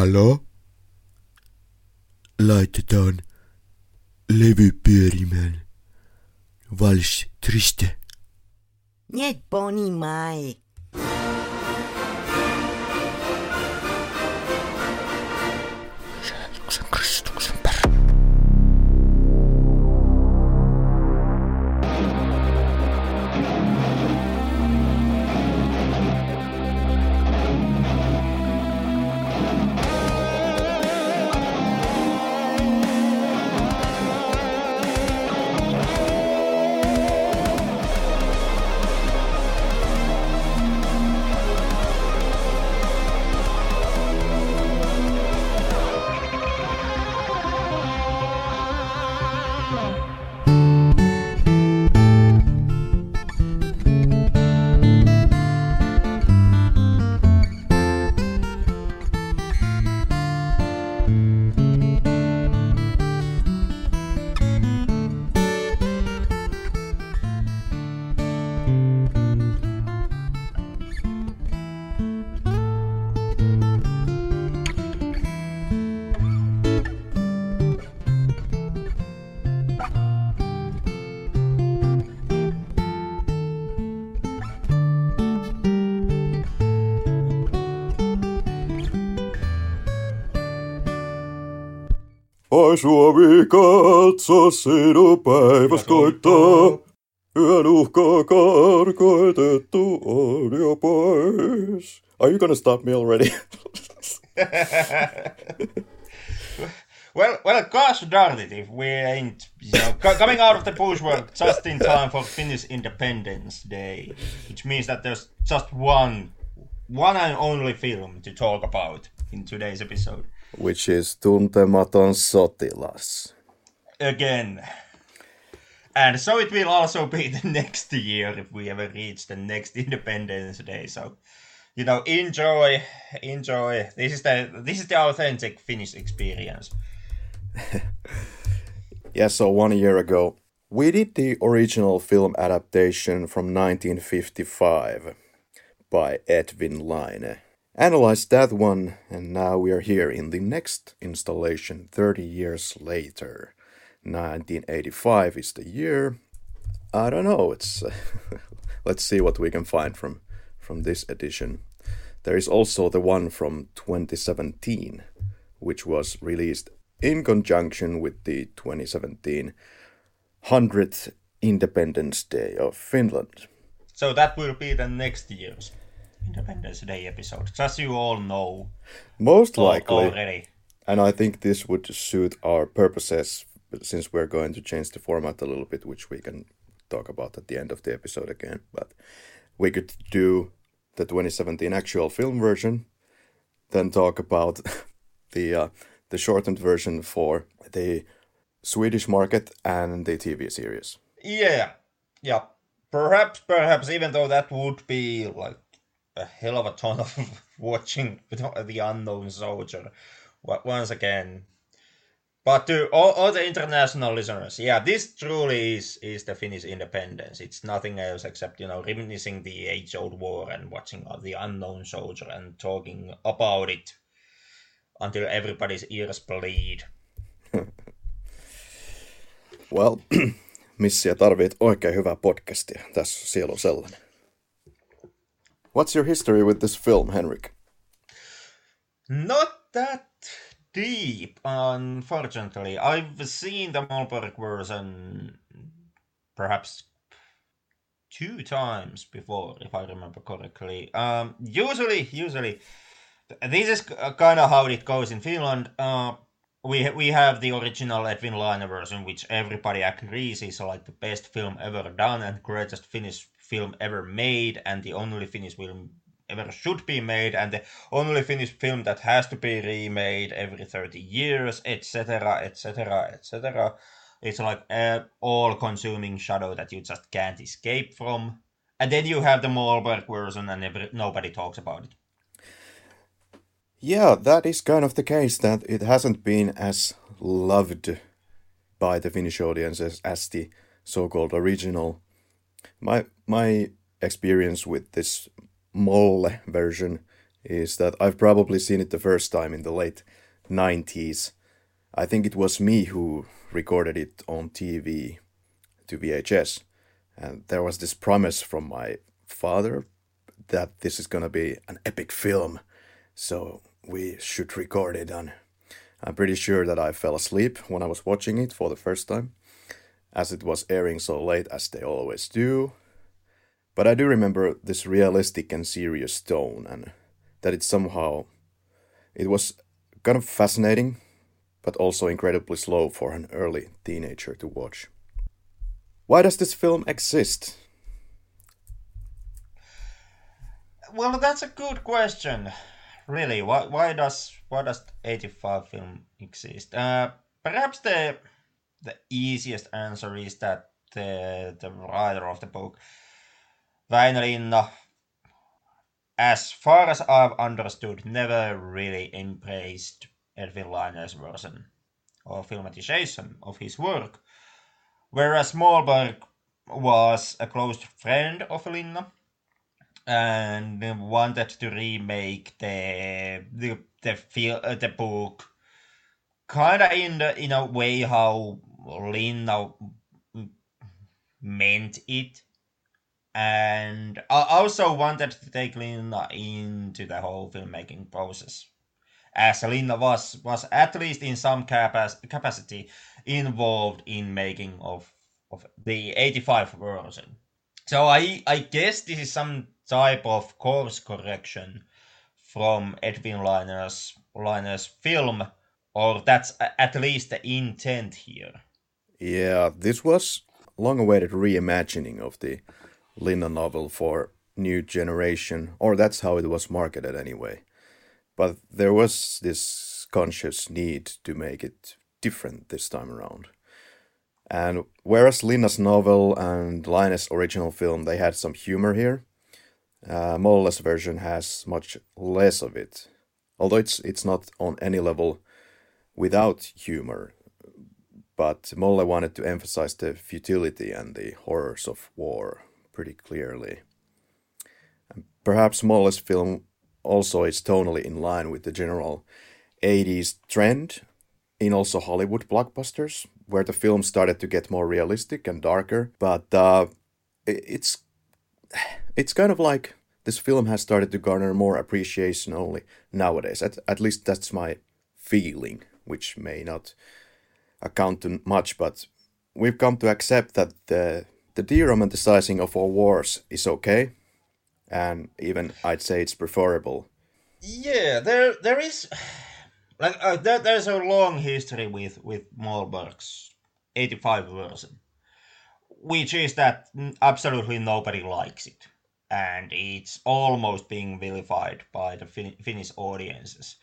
Hallo? Leute dann, lewy Perryman, walsz triste. Nie boni maj. Ai Suomi, katso sinun päiväs koittaa. Yön uhkaa karkoitettu on jo pois. Are you gonna stop me already? Well, well, gosh darn it if we ain't you know, co- coming out of the bushwork just in time for Finnish Independence Day, which means that there's just one, one and only film to talk about in today's episode. Which is Tuntematon sotilas. Again. And so it will also be the next year if we ever reach the next Independence Day. So, you know, enjoy, enjoy. This is the this is the authentic Finnish experience. Yeah, so one year ago, we did the original film adaptation from 1955 by Edwin Laine. Analyzed that one, and now we are here in the next installation 30 years later. 1985 is the year. I don't know, it's. let's see what we can find from, from this edition. There is also the one from 2017, which was released in conjunction with the 2017 100th Independence Day of Finland. So that will be the next year's Independence Day episode, as you all know Most likely, already. and I think this would suit our purposes since we're going to change the format a little bit, which we can talk about at the end of the episode again. But we could do the 2017 actual film version, then talk about the uh, the shortened version for the Swedish market and the TV series. Yeah, yeah. Perhaps, perhaps, even though that would be like a hell of a ton of watching the unknown soldier once again. But to all, all the international listeners, yeah, this truly is is the Finnish independence. It's nothing else except you know reminiscing the age-old war and watching the unknown soldier and talking about it until everybody's ears bleed. Well, missiä tarvit oikein hyvää podcastia. Tässä siellä on sellainen. What's your history with this film, Henrik? Not that deep, unfortunately. I've seen the Mollberg version perhaps two times before, if I remember correctly. Um, usually, usually, this is kind of how it goes in Finland. Uh, we we have the original Edwin Laine version, which everybody agrees is like the best film ever done and greatest Finnish film ever made, and the only Finnish film ever should be made, and the only Finnish film that has to be remade every 30 years, etc., etc., etc. It's like uh, a all-consuming shadow that you just can't escape from. And then you have the Mollberg version, and every, nobody talks about it. Yeah, that is kind of the case that it hasn't been as loved by the Finnish audience as, the so-called original. My my experience with this Molle version is that I've probably seen it the first time in the late 90s. I think it was me who recorded it on TV to VHS. And there was this promise from my father that this is gonna be an epic film, so we should record it. And I'm pretty sure that I fell asleep when I was watching it for the first time, as it was airing so late as they always do. But I do remember this realistic and serious tone, and that it somehow it was kind of fascinating, but also incredibly slow for an early teenager to watch. Why does this film exist? Well, that's a good question. Really, why why does why does 85 film exist? Uh, perhaps the the easiest answer is that the the writer of the book, Väinö Linna, as far as I've understood, never really embraced Edwin Laine's version or filmatization of his work, whereas Mollberg was a close friend of Linna and wanted to remake the the the feel uh, the book kind of in the in a way how Linna meant it and I also wanted to take Linna into the whole filmmaking process as Linna was was at least in some capac- capacity involved in making of of the 85 version so I I guess this is some type of course correction from Edwin Laine's Laine's film, or that's at least the intent here. Yeah, this was long-awaited reimagining of the Linna novel for new generation, or that's how it was marketed anyway. But there was this conscious need to make it different this time around. And whereas Linna's novel and Laine's original film, they had some humor here, uh, version has much less of it, although it's it's not on any level without humor. But Molle wanted to emphasize the futility and the horrors of war pretty clearly. And perhaps Molle's film also is tonally in line with the general 80s trend in also Hollywood blockbusters, where the film started to get more realistic and darker. But uh, it's it's kind of like this film has started to garner more appreciation only nowadays. At, at least that's my feeling, which may not account to much, but we've come to accept that the the de-romanticizing of our wars is okay, and even I'd say it's preferable. Yeah, there there is like uh, there, there's a long history with with Mollberg's 85 version, which is that absolutely nobody likes it, and it's almost being vilified by the fin- Finnish audiences.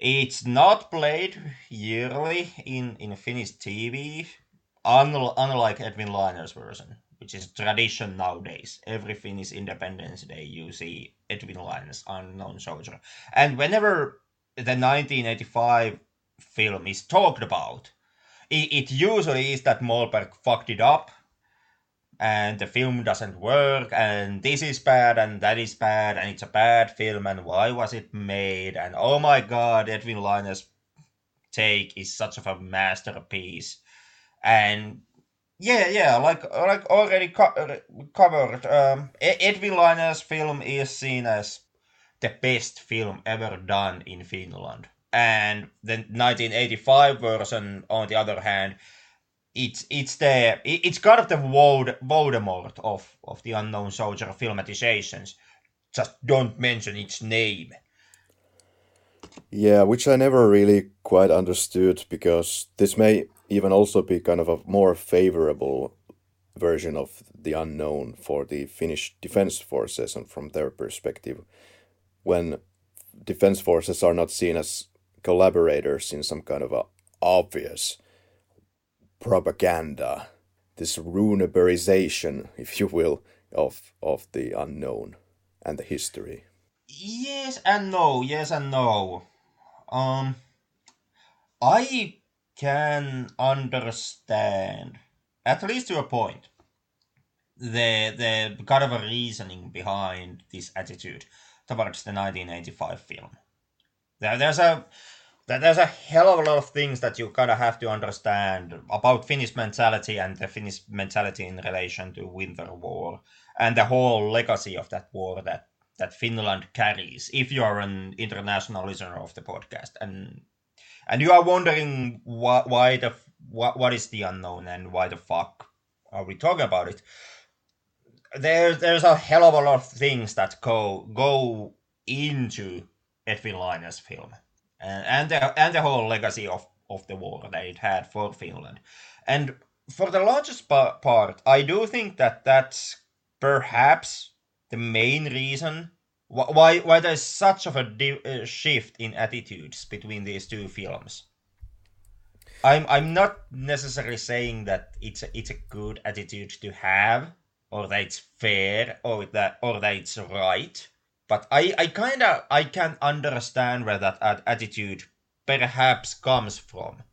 It's not played yearly in in Finnish TV, unlike Edwin Laine's version, which is tradition nowadays. Every Finnish Independence Day, you see Edwin Laine's Unknown Soldier, and whenever the 1985 film is talked about, it, it usually is that Mollberg fucked it up and the film doesn't work and this is bad and that is bad and it's a bad film and why was it made? And oh my god edwin laine's take is such of a masterpiece and yeah yeah like like already co- covered um, laine's film is seen as the best film ever done in Finland. And the 1985 version, on the other hand, it's it's the it's kind of the Voldemort of of the unknown soldier filmatizations. Just don't mention its name. Yeah, which I never really quite understood because this may even also be kind of a more favorable version of the unknown for the Finnish defense forces and from their perspective when defense forces are not seen as collaborators in some kind of a obvious propaganda, this runeberization, if you will, of of the unknown and the history. Yes and no, yes and no. Um I can understand, at least to a point, the the kind of a reasoning behind this attitude towards the 1985 film. There, there's a there's a hell of a lot of things that you kind of have to understand about Finnish mentality and the Finnish mentality in relation to Winter War and the whole legacy of that war that that Finland carries. If you are an international listener of the podcast and and you are wondering why, why the what what is the unknown and why the fuck are we talking about it? There's there's a hell of a lot of things that go go into Edwin Laine's film and and the, and the whole legacy of of the war that it had for Finland, and for the largest part, I do think that that's perhaps the main reason why why there's such of a di- uh, shift in attitudes between these two films. I'm I'm not necessarily saying that it's a, it's a good attitude to have, or that it's fair, or that or that it's right. But I I kind of I can understand where that attitude perhaps comes from.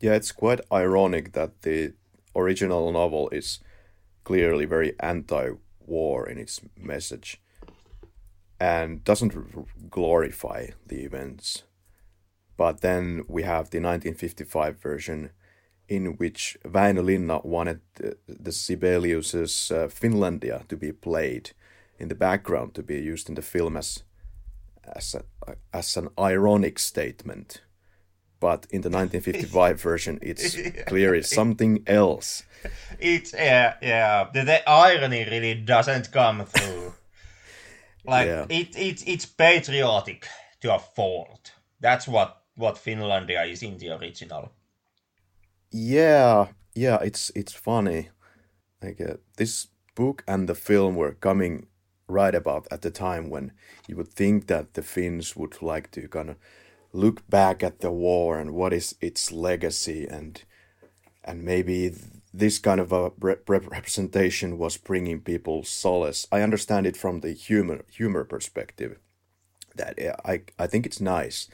Yeah, it's quite ironic that the original novel is clearly very anti-war in its message and doesn't glorify the events but then we have the 1955 version in which Väinö Linna wanted the, the Sibelius's uh, Finlandia to be played in the background to be used in the film as as, a, as an ironic statement. But in the 1955 version, it's clearly something else. It's yeah, yeah. The, the irony really doesn't come through. Like yeah. it, it, it's patriotic to a fault. That's what what Finlandia is in the original. Yeah, yeah, it's it's funny. Like uh, this book and the film were coming right about at the time when you would think that the Finns would like to kind of look back at the war and what is its legacy and and maybe this kind of a representation was bringing people solace. I understand it from the humor humor perspective. That I I think it's nice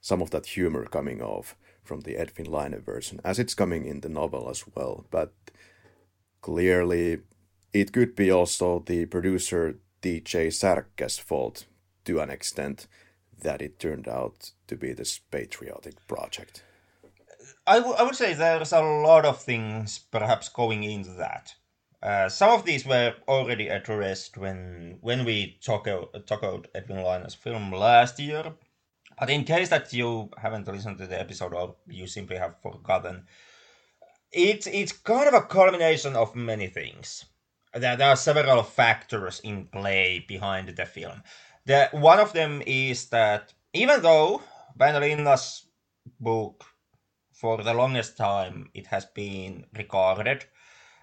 some of that humor coming off from the Edwin Laine version, as it's coming in the novel as well. But clearly, it could be also the producer TJ Särkkä's fault to an extent that it turned out to be this patriotic project. I, w- I would say there's a lot of things perhaps going into that. Uh, some of these were already addressed when when we talk talk out Edwin Laine's film last year, but in case that you haven't listened to the episode or you simply have forgotten, it's it's kind of a culmination of many things. There, there are several factors in play behind the film. The, one of them is that even though Linna's book, for the longest time, it has been regarded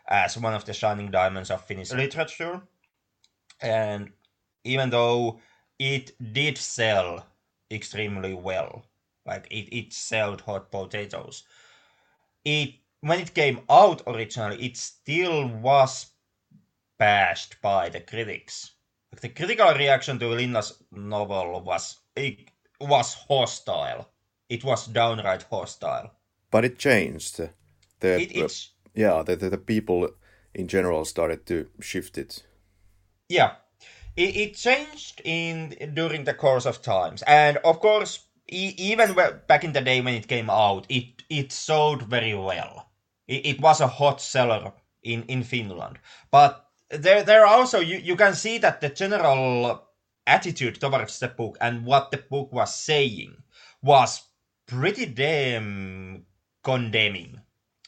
as one of the shining diamonds of Finnish literature, and even though it did sell extremely well. Like it, it sold hot potatoes. It when it came out originally, it still was bashed by the critics. Like the critical reaction to Linna's novel was it was hostile. It was downright hostile. But it changed. The, it, yeah, the, the, the people in general started to shift it. Yeah, it, it changed in during the course of times, and of course, e- even back in the day when it came out, it it sold very well. It, it was a hot seller in in Finland, but there there also you you can see that the general attitude towards the book and what the book was saying was pretty damn condemning.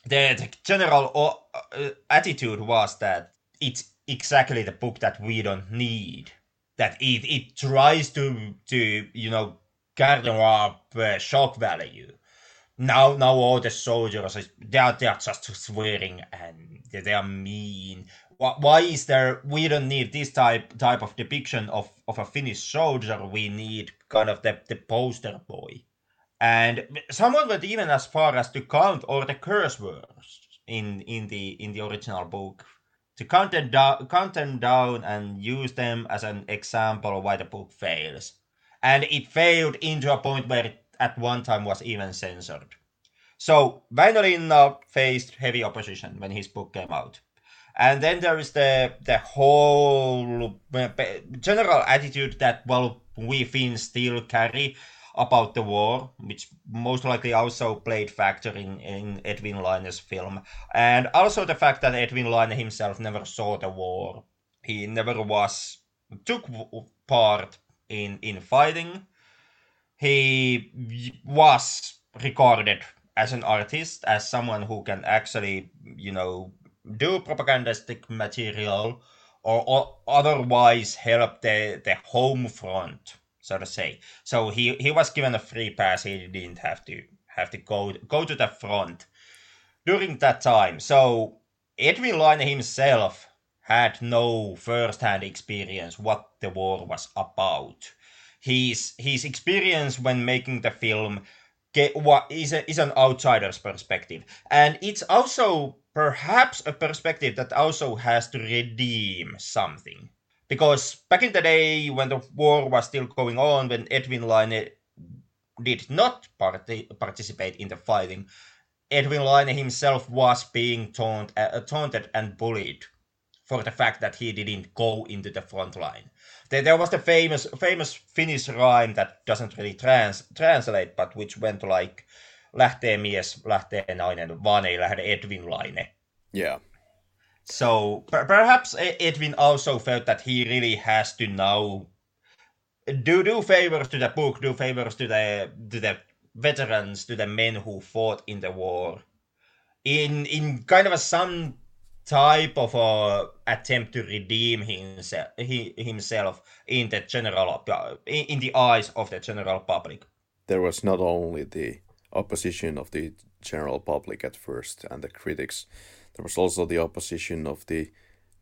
The, general uh, attitude was that it's exactly the book that we don't need. That it it tries to to you know gather up uh, shock value. Now now all the soldiers they are they are just swearing and they are mean. Why is there? We don't need this type type of depiction of, of a Finnish soldier. We need kind of the, the poster boy, and someone went even as far as to count all the curse words in in the in the original book to count them, down, count them down and use them as an example of why the book fails. And it failed into a point where it at one time was even censored. So Väinö faced heavy opposition when his book came out. And then there is the the whole uh, general attitude that well we Finns still carry about the war, which most likely also played factor in, in Edwin Laine's film. And also the fact that Edwin Laine himself never saw the war. He never was took part in in fighting. He was regarded as an artist, as someone who can actually, you know, do propagandistic material or, or otherwise help the, the home front, so to say. So he, he was given a free pass. He didn't have to have to go go to the front during that time. So Edwin Laine himself had no first-hand experience what the war was about. His his experience when making the film is a, is an outsider's perspective, and it's also perhaps a perspective that also has to redeem something. Because back in the day when the war was still going on, when Edwin Laine did not part- participate in the fighting, Edwin Laine himself was being taunt- uh, taunted and bullied for the fact that he didn't go into the front line. There, there was the famous famous Finnish rhyme that doesn't really trans, translate, but which went like lähtee mies, lähtee nainen, vaan ei lähde Edwin Laine. Yeah. So per- perhaps Edwin also felt that he really has to now do do favors to the book, do favors to the to the veterans, to the men who fought in the war, in in kind of a some type of a attempt to redeem himself, he, himself in the general in the eyes of the general public. There was not only the opposition of the general public at first and the critics, there was also the opposition of the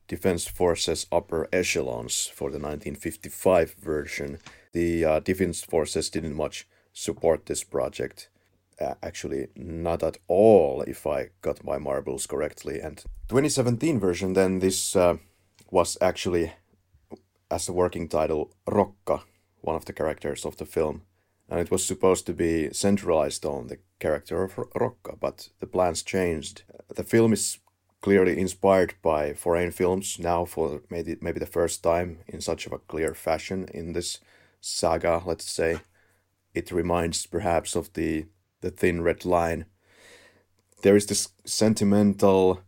Defense Forces upper echelons for the 1955 version. The uh, Defense Forces didn't much support this project uh, actually not at all if I got my marbles correctly. And 2017 version then this uh, was actually as the working title Rokka, one of the characters of the film. And it was supposed to be centralized on the character of Rokka, but the plans changed. The film is clearly inspired by foreign films now for maybe maybe the first time in such of a clear fashion in this saga, let's say. It reminds perhaps of the the thin red line. There is this sentimental,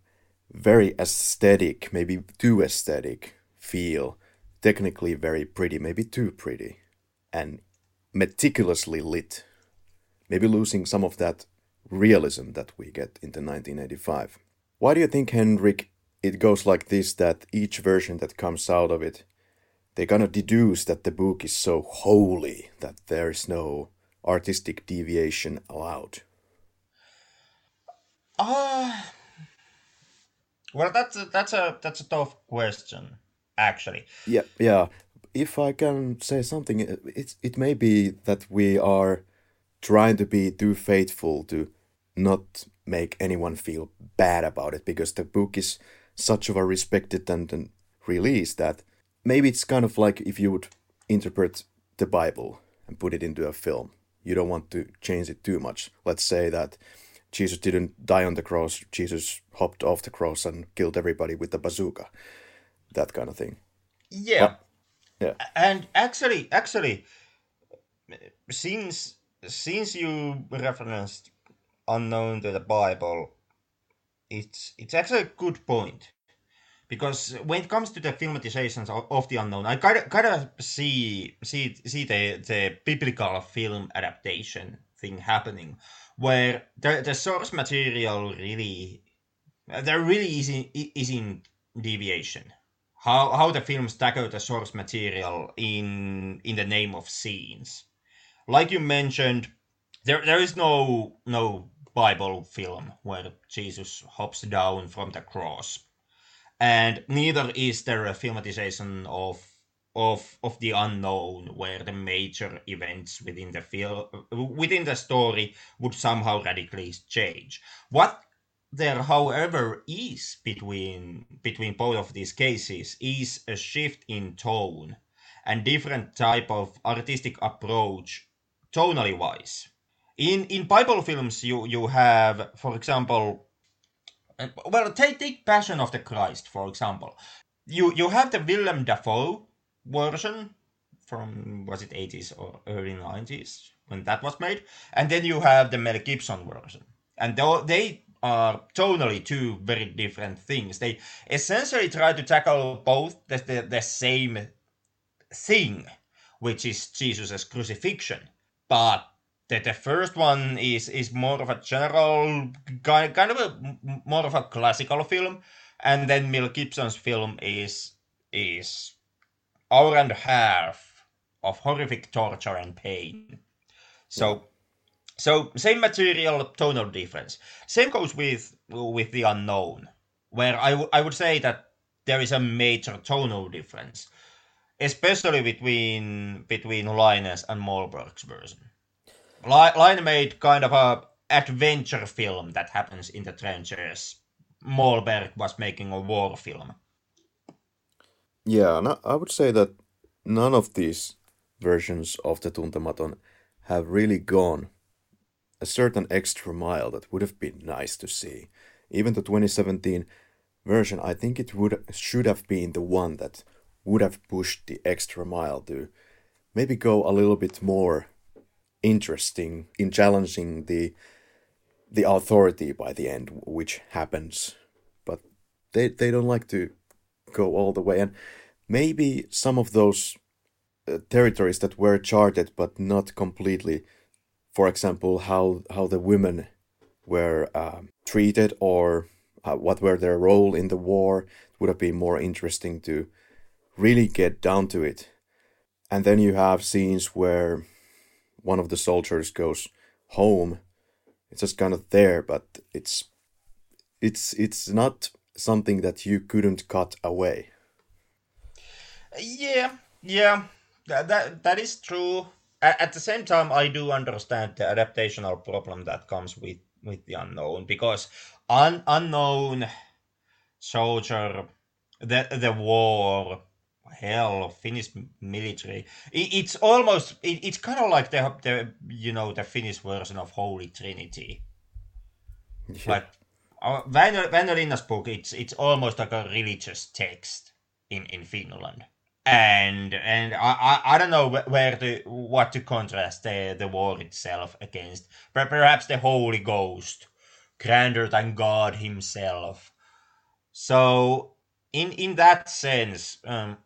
very aesthetic, maybe too aesthetic feel, technically very pretty, maybe too pretty, and meticulously lit, maybe losing some of that realism that we get into 1985. Why do you think, Henrik, it goes like this that each version that comes out of it, they're gonna deduce that the book is so holy that there is no artistic deviation allowed? Uh, well, that's a, that's a that's a tough question, actually. Yeah, yeah. If I can say something, it it may be that we are trying to be too faithful to not make anyone feel bad about it because the book is such of a respected and, and release that maybe it's kind of like if you would interpret the Bible and put it into a film you don't want to change it too much. Let's say that Jesus didn't die on the cross, Jesus hopped off the cross and killed everybody with the bazooka. That kind of thing. Yeah. yeah. And actually actually since since you referenced unknown to the Bible, it's it's actually a good point because when it comes to the filmatizations of, of the unknown, I kind of kind of see see see the the biblical film adaptation thing happening, where the the source material really there really is in, is in deviation. How how the films tackle the source material in in the name of scenes, like you mentioned, there there is no no Bible film where Jesus hops down from the cross. And neither is there a filmatization of of of the unknown where the major events within the film within the story would somehow radically change. What there however is between between both of these cases is a shift in tone and different type of artistic approach tonally wise in in bible films you you have for example uh, well, take take Passion of the Christ for example. You you have the Willem Dafoe version from was it 80s or early 90s when that was made, and then you have the Mel Gibson version, and they they are tonally two very different things. They essentially try to tackle both the, the, the same thing, which is Jesus' crucifixion, but the, the first one is is more of a general kind kind of a more of a classical film, and then Mel Gibson's film is is hour and a half of horrific torture and pain. So so same material, tonal difference. Same goes with with the unknown, where I, w- I would say that there is a major tonal difference, especially between between Laine's and Mollberg's version. Laine made kind of a adventure film that happens in the trenches. Mollberg was making a war film. Yeah, I would say that none of these versions of the Tuntematon have really gone a certain extra mile that would have been nice to see. Even the 2017 version, I think it would should have been the one that would have pushed the extra mile to maybe go a little bit more interesting in challenging the the authority by the end, which happens. But they they don't like to go all the way, and maybe some of those uh, territories that were charted but not completely for example, how how the women were uh, treated or uh, what were their role in the war would have been more interesting to really get down to it. And then you have scenes where one of the soldiers goes home. It's just kind of there, but it's it's it's not something that you couldn't cut away. Yeah, yeah, that that, that is true at the same time, I do understand the adaptational problem that comes with with the unknown because un, unknown soldier, the the war, hell, of Finnish military. It, it's almost it, it's kind of like the the you know the Finnish version of Holy Trinity. Yeah. Like uh, Väinö book, it's it's almost like a religious text in in Finland and and I, I, I don't know where to what to contrast the the war itself against but perhaps the Holy Ghost grander than God himself so in in that sense um,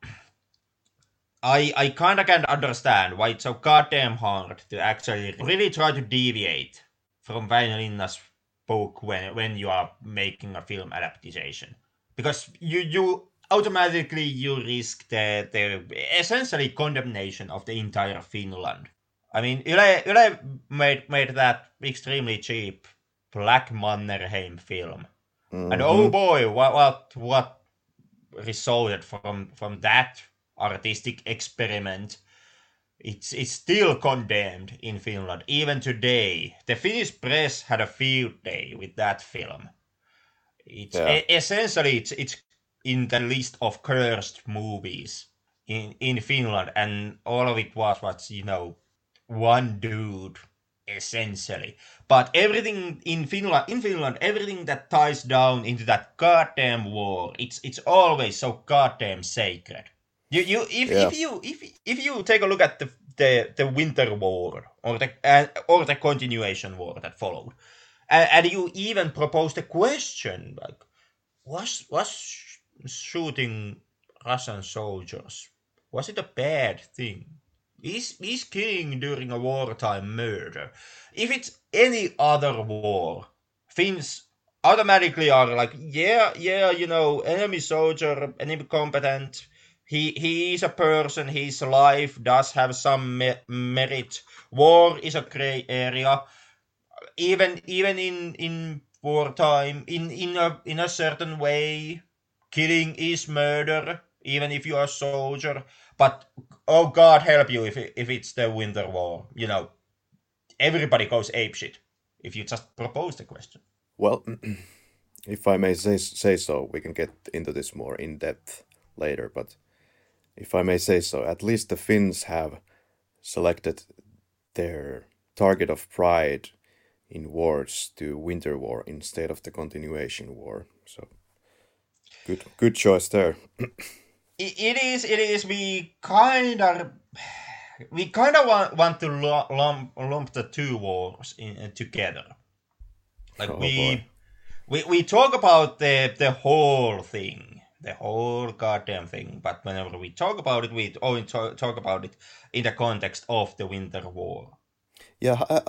I I kind of can't understand why it's so goddamn hard to actually really try to deviate from Väinö book when when you are making a film adaptation because you you automatically you risk the, the essentially condemnation of the entire Finland. I mean, Yle, Yle made, made that extremely cheap Black Mannerheim film. Mm-hmm. And oh boy, what, what, what resulted from, from that artistic experiment it's it's still condemned in Finland even today. The Finnish press had a field day with that film. It's yeah. essentially it's it's in the list of cursed movies in in Finland, and all of it was what you know one dude essentially. But everything in Finland, in Finland, everything that ties down into that goddamn war, it's it's always so goddamn sacred. You you if, yeah. if you if if you take a look at the the, the winter war or the uh, or the continuation war that followed, and, and you even proposed a question like, was was shooting Russian soldiers? Was it a bad thing? Is, is killing during a wartime murder? If it's any other war, Finns automatically are like, yeah, yeah, you know, enemy soldier, enemy combatant. He he is a person. His life does have some me- merit. War is a gray area. Even even in in wartime, in in a in a certain way, killing is murder, even if you are a soldier. But oh God help you if if it's the Winter War. You know, everybody goes apeshit if you just propose the question. Well, if I may say say so, we can get into this more in depth later. But if I may say so, at least the Finns have selected their target of pride in words to Winter War instead of the continuation war. So good good choice there. it, is it is we kind of we kind of want, want to lump, lump the two wars in, uh, together like Oh, we, boy. we we talk about the the whole thing the whole goddamn thing but whenever we talk about it we only talk, talk about it in the context of the winter war Yeah, I,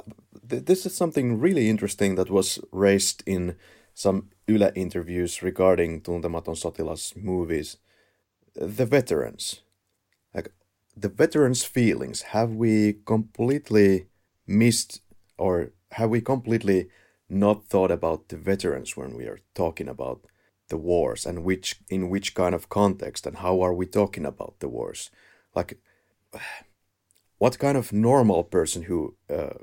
th- this is something really interesting that was raised in some Yle interviews regarding Tuntematon Sotilas movies. The veterans. Like, the veterans' feelings, have we completely missed or have we completely not thought about the veterans when we are talking about the wars and which in which kind of context and how are we talking about the wars? Like, what kind of normal person who uh,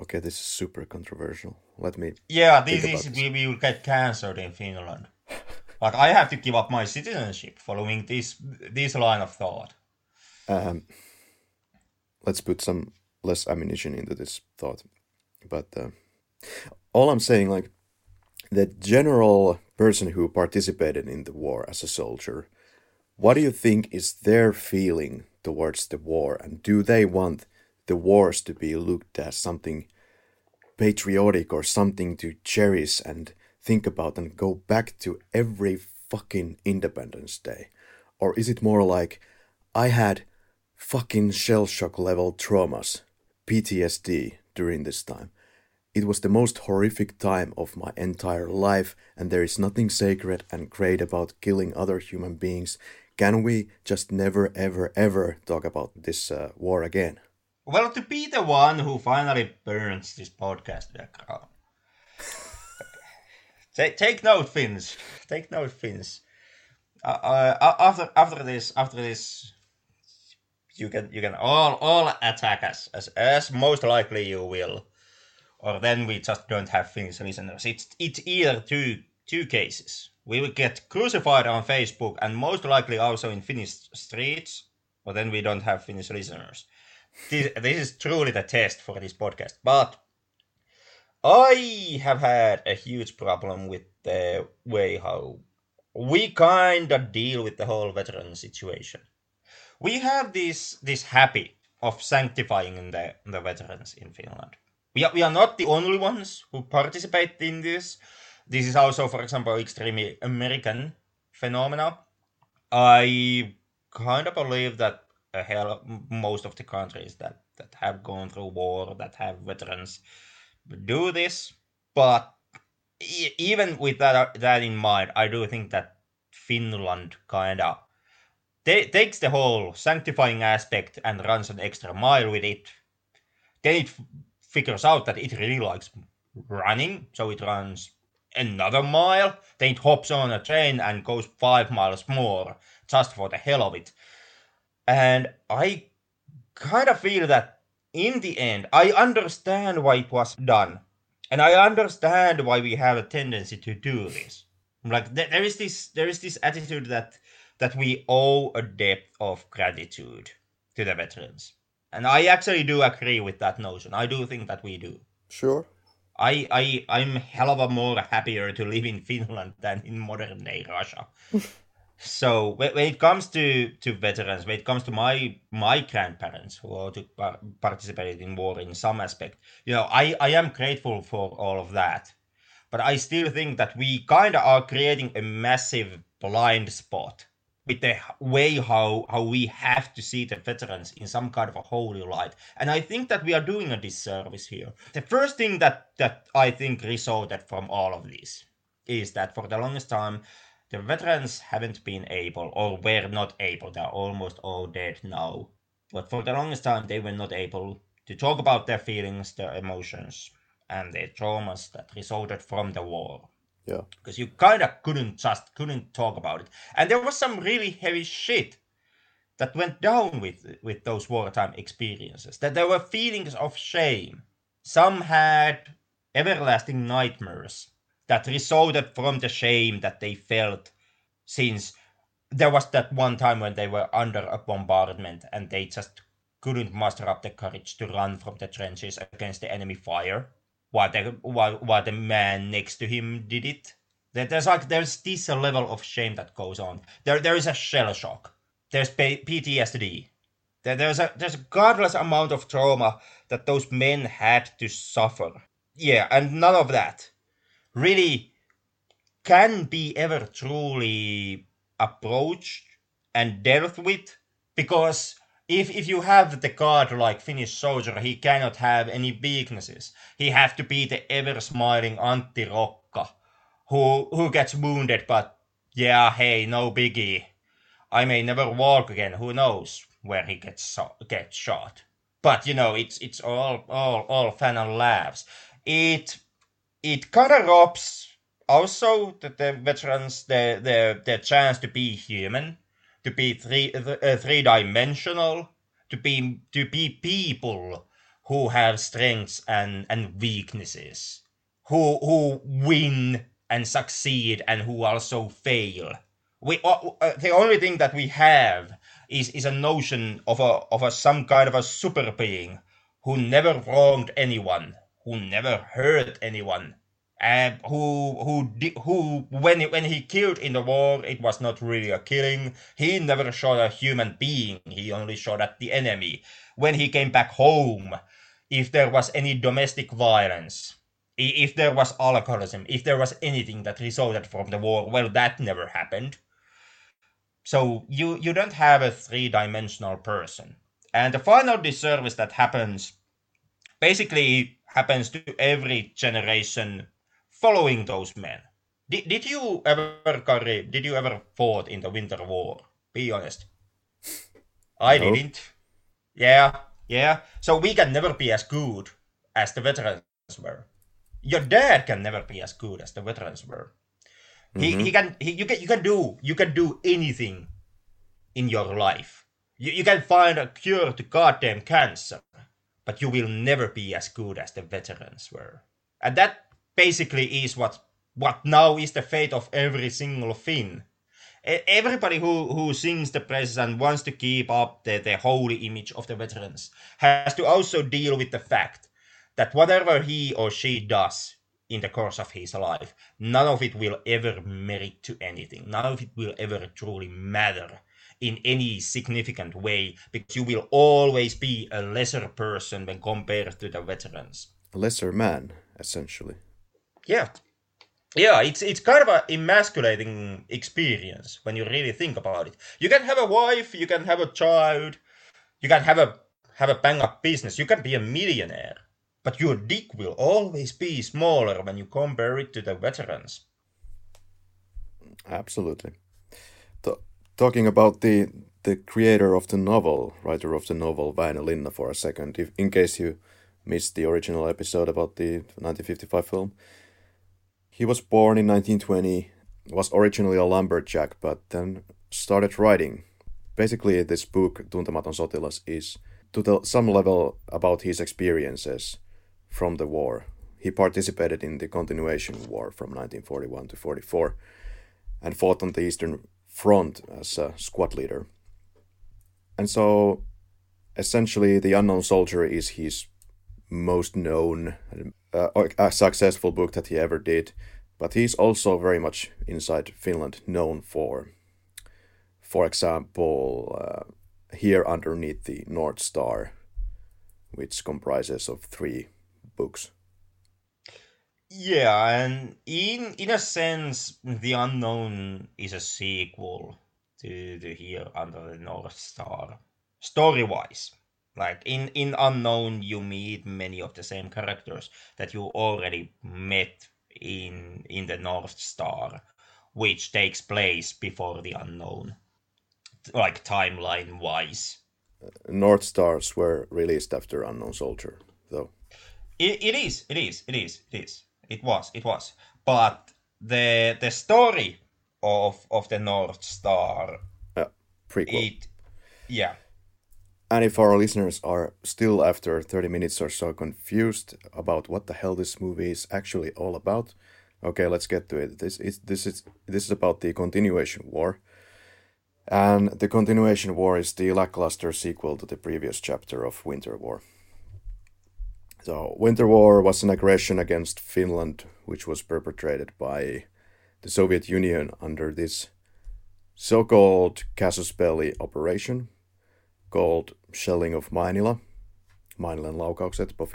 okay this is super controversial let me yeah this is we, we will get cancelled in finland like i have to give up my citizenship following this this line of thought. Um, let's put some less ammunition into this thought. But uh, all i'm saying like the general person who participated in the war as a soldier what do you think is their feeling towards the war? And do they want the wars to be looked as something patriotic or something to cherish? And think about and go back to every fucking Independence Day? Or is it more like I had fucking shell shock level traumas, PTSD during this time? It was the most horrific time of my entire life, and there is nothing sacred and great about killing other human beings. Can we just never, ever, ever talk about this uh, war again? Well, to be the one who finally burns this podcast background. Take, take note, Finns. Take note, Finns. Uh, uh, after after this, after this, you can you can all all attack us as as most likely you will, or then we just don't have Finnish listeners. It's it's either two two cases. We will get crucified on Facebook and most likely also in Finnish streets, or then we don't have Finnish listeners this, this is truly the test for this podcast. But I have had a huge problem with the way how we kind of deal with the whole veteran situation. We have this this habit of sanctifying the, the veterans in Finland. We are, we are not the only ones who participate in this. This is also, for example, extremely American phenomena. I kind of believe that hell most of the countries that that have gone through war that have veterans do this but e- even with that uh, that in mind i do think that finland kind of ta- takes the whole sanctifying aspect and runs an extra mile with it. Then it f- figures out that it really likes running so it runs another mile. Then it hops on a train and goes five miles more just for the hell of it. And I kind of feel that in the end, I understand why it was done. And I understand why we have a tendency to do this. Like th- there is this there is this attitude that that we owe a debt of gratitude to the veterans. And I actually do agree with that notion. I do think that we do. Sure. I, I I'm hell of a more happier to live in Finland than in modern day Russia. so when, when it comes to, to veterans, when it comes to my my grandparents who par- participated in war in some aspect, you know, I, I am grateful for all of that. But I still think that we kind of are creating a massive blind spot with the way how how we have to see the veterans in some kind of a holy light and i think that we are doing a disservice here the first thing that that i think resulted from all of this is that for the longest time the veterans haven't been able or were not able they're almost all dead now. But for the longest time they were not able to talk about their feelings their emotions and their traumas that resulted from the war. Yeah. because you kind of couldn't just couldn't talk about it. And there was some really heavy shit that went down with with those wartime experiences that there were feelings of shame. Some had everlasting nightmares that resulted from the shame that they felt since there was that one time when they were under a bombardment and they just couldn't muster up the courage to run from the trenches against the enemy fire why the why, why the man next to him did it. There's like there's this level of shame that goes on. There there is a shell shock. There's PTSD. There, there's a there's a godless amount of trauma that those men had to suffer. Yeah, and none of that really can be ever truly approached and dealt with because if if you have the god like Finnish soldier, he cannot have any weaknesses. He have to be the ever smiling Antti Rokka, who who gets wounded, but yeah, hey, no biggie. I may never walk again. Who knows where he gets so, gets shot? But you know, it's it's all all all fun and laughs. It it kind of robs also the, the veterans the the the chance to be human to be three uh, three dimensional, to be to be people who have strengths and and weaknesses, who who win and succeed and who also fail. We uh, uh, the only thing that we have is is a notion of a of a some kind of a super being who never wronged anyone, who never hurt anyone, and who who who when when he killed in the war it was not really a killing. He never shot a human being. He only shot at the enemy. When he came back home if there was any domestic violence if there was alcoholism if there was anything that resulted from the war well that never happened. So you you don't have a three-dimensional person. And the final disservice that happens basically happens to every generation following those men. Did, did you ever, Karri, did you ever fought in the Winter War? Be honest. I no. didn't. Yeah, yeah. So we can never be as good as the veterans were. Your dad can never be as good as the veterans were. He, mm-hmm. he can he, you can you can do you can do anything in your life. You, you can find a cure to goddamn cancer, but you will never be as good as the veterans were. And that basically is what what now is the fate of every single Finn. Everybody who, who sings the praises and wants to keep up the, the holy image of the veterans has to also deal with the fact that whatever he or she does in the course of his life, none of it will ever merit to anything. None of it will ever truly matter in any significant way because you will always be a lesser person when compared to the veterans. A lesser man, essentially. Yeah. Yeah it's it's kind of a emasculating experience when you really think about it. You can have a wife you can have a child you can have a have a bang up business you can be a millionaire but your dick will always be smaller when you compare it to the veterans. Absolutely talking about the the creator of the novel writer of the novel Väinö Linna for a second if in case you missed the original episode about the 1955 film he was born in 1920, was originally a lumberjack, but then started writing. Basically, this book, Tuntematon sotilas, is to some level about his experiences from the war. He participated in the continuation war from 1941 to 44 and fought on the Eastern Front as a squad leader. And so, essentially, The Unknown Soldier is his most known uh, successful book that he ever did, but he's also very much inside Finland known for, for example, uh, here underneath the North Star, which comprises of three books. Yeah, and in in a sense, the unknown is a sequel to the Here Under the North Star, story wise like in in unknown you meet many of the same characters that you already met in in the north star which takes place before the unknown like timeline wise uh, north stars were released after unknown soldier though. It, it is it is it is it is it was it was but the the story of of the north star yeah prequel it yeah and if our listeners are still, after 30 minutes or so, confused about what the hell this movie is actually all about, okay, let's get to it. This is this is this is about the continuation war, and the continuation war is the lackluster sequel to the previous chapter of Winter War. So, Winter War was an aggression against Finland, which was perpetrated by the Soviet Union under this so called casus belli operation called Shelling of Mainila, Mainilan laukaukset po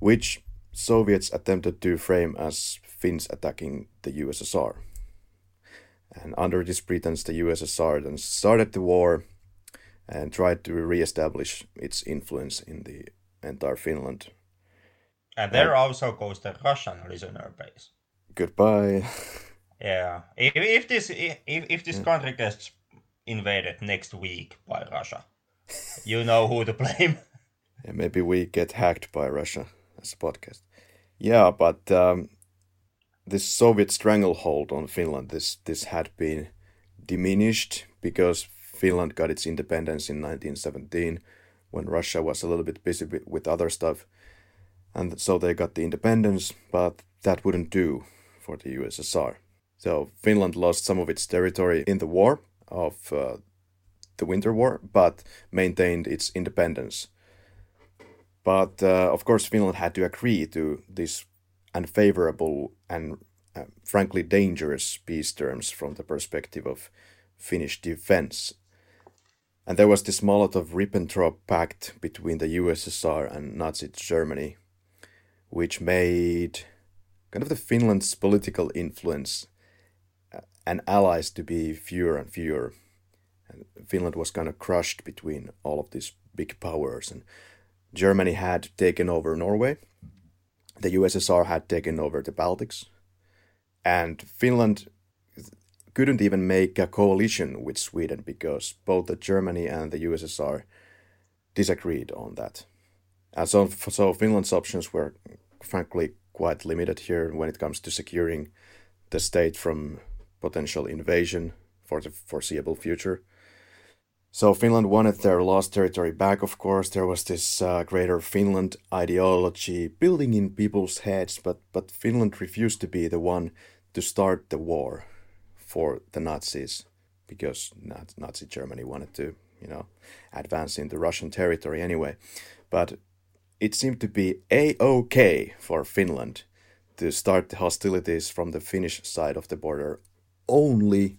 which Soviets attempted to frame as Finns attacking the USSR. And under this pretense, the USSR then started the war and tried to re-establish its influence in the entire Finland. And there also goes the Russian listener base. Goodbye. Yeah, if, if this if, if this country gets invaded next week by Russia, you know who to blame. Yeah, maybe we get hacked by Russia as a podcast. Yeah, but um, this Soviet stranglehold on Finland, this this had been diminished because Finland got its independence in 1917 when Russia was a little bit busy with other stuff. And so they got the independence, but that wouldn't do for the USSR. So Finland lost some of its territory in the war of uh, the Winter War, but maintained its independence. But uh, of course, Finland had to agree to these unfavorable and uh, frankly dangerous peace terms from the perspective of Finnish defense. And there was this Molotov Ribbentrop Pact between the USSR and Nazi Germany, which made kind of the Finland's political influence uh, and allies to be fewer and fewer. And Finland was kind of crushed between all of these big powers. And Germany had taken over Norway, the USSR had taken over the Baltics, and Finland couldn't even make a coalition with Sweden because both the Germany and the USSR disagreed on that. And so, so Finland's options were frankly quite limited here when it comes to securing the state from potential invasion for the foreseeable future. So Finland wanted their lost territory back, of course. There was this uh, greater Finland ideology building in people's heads, but, but Finland refused to be the one to start the war for the Nazis because Nazi Germany wanted to, you know, advance into Russian territory anyway. But it seemed to be a-okay for Finland to start the hostilities from the Finnish side of the border only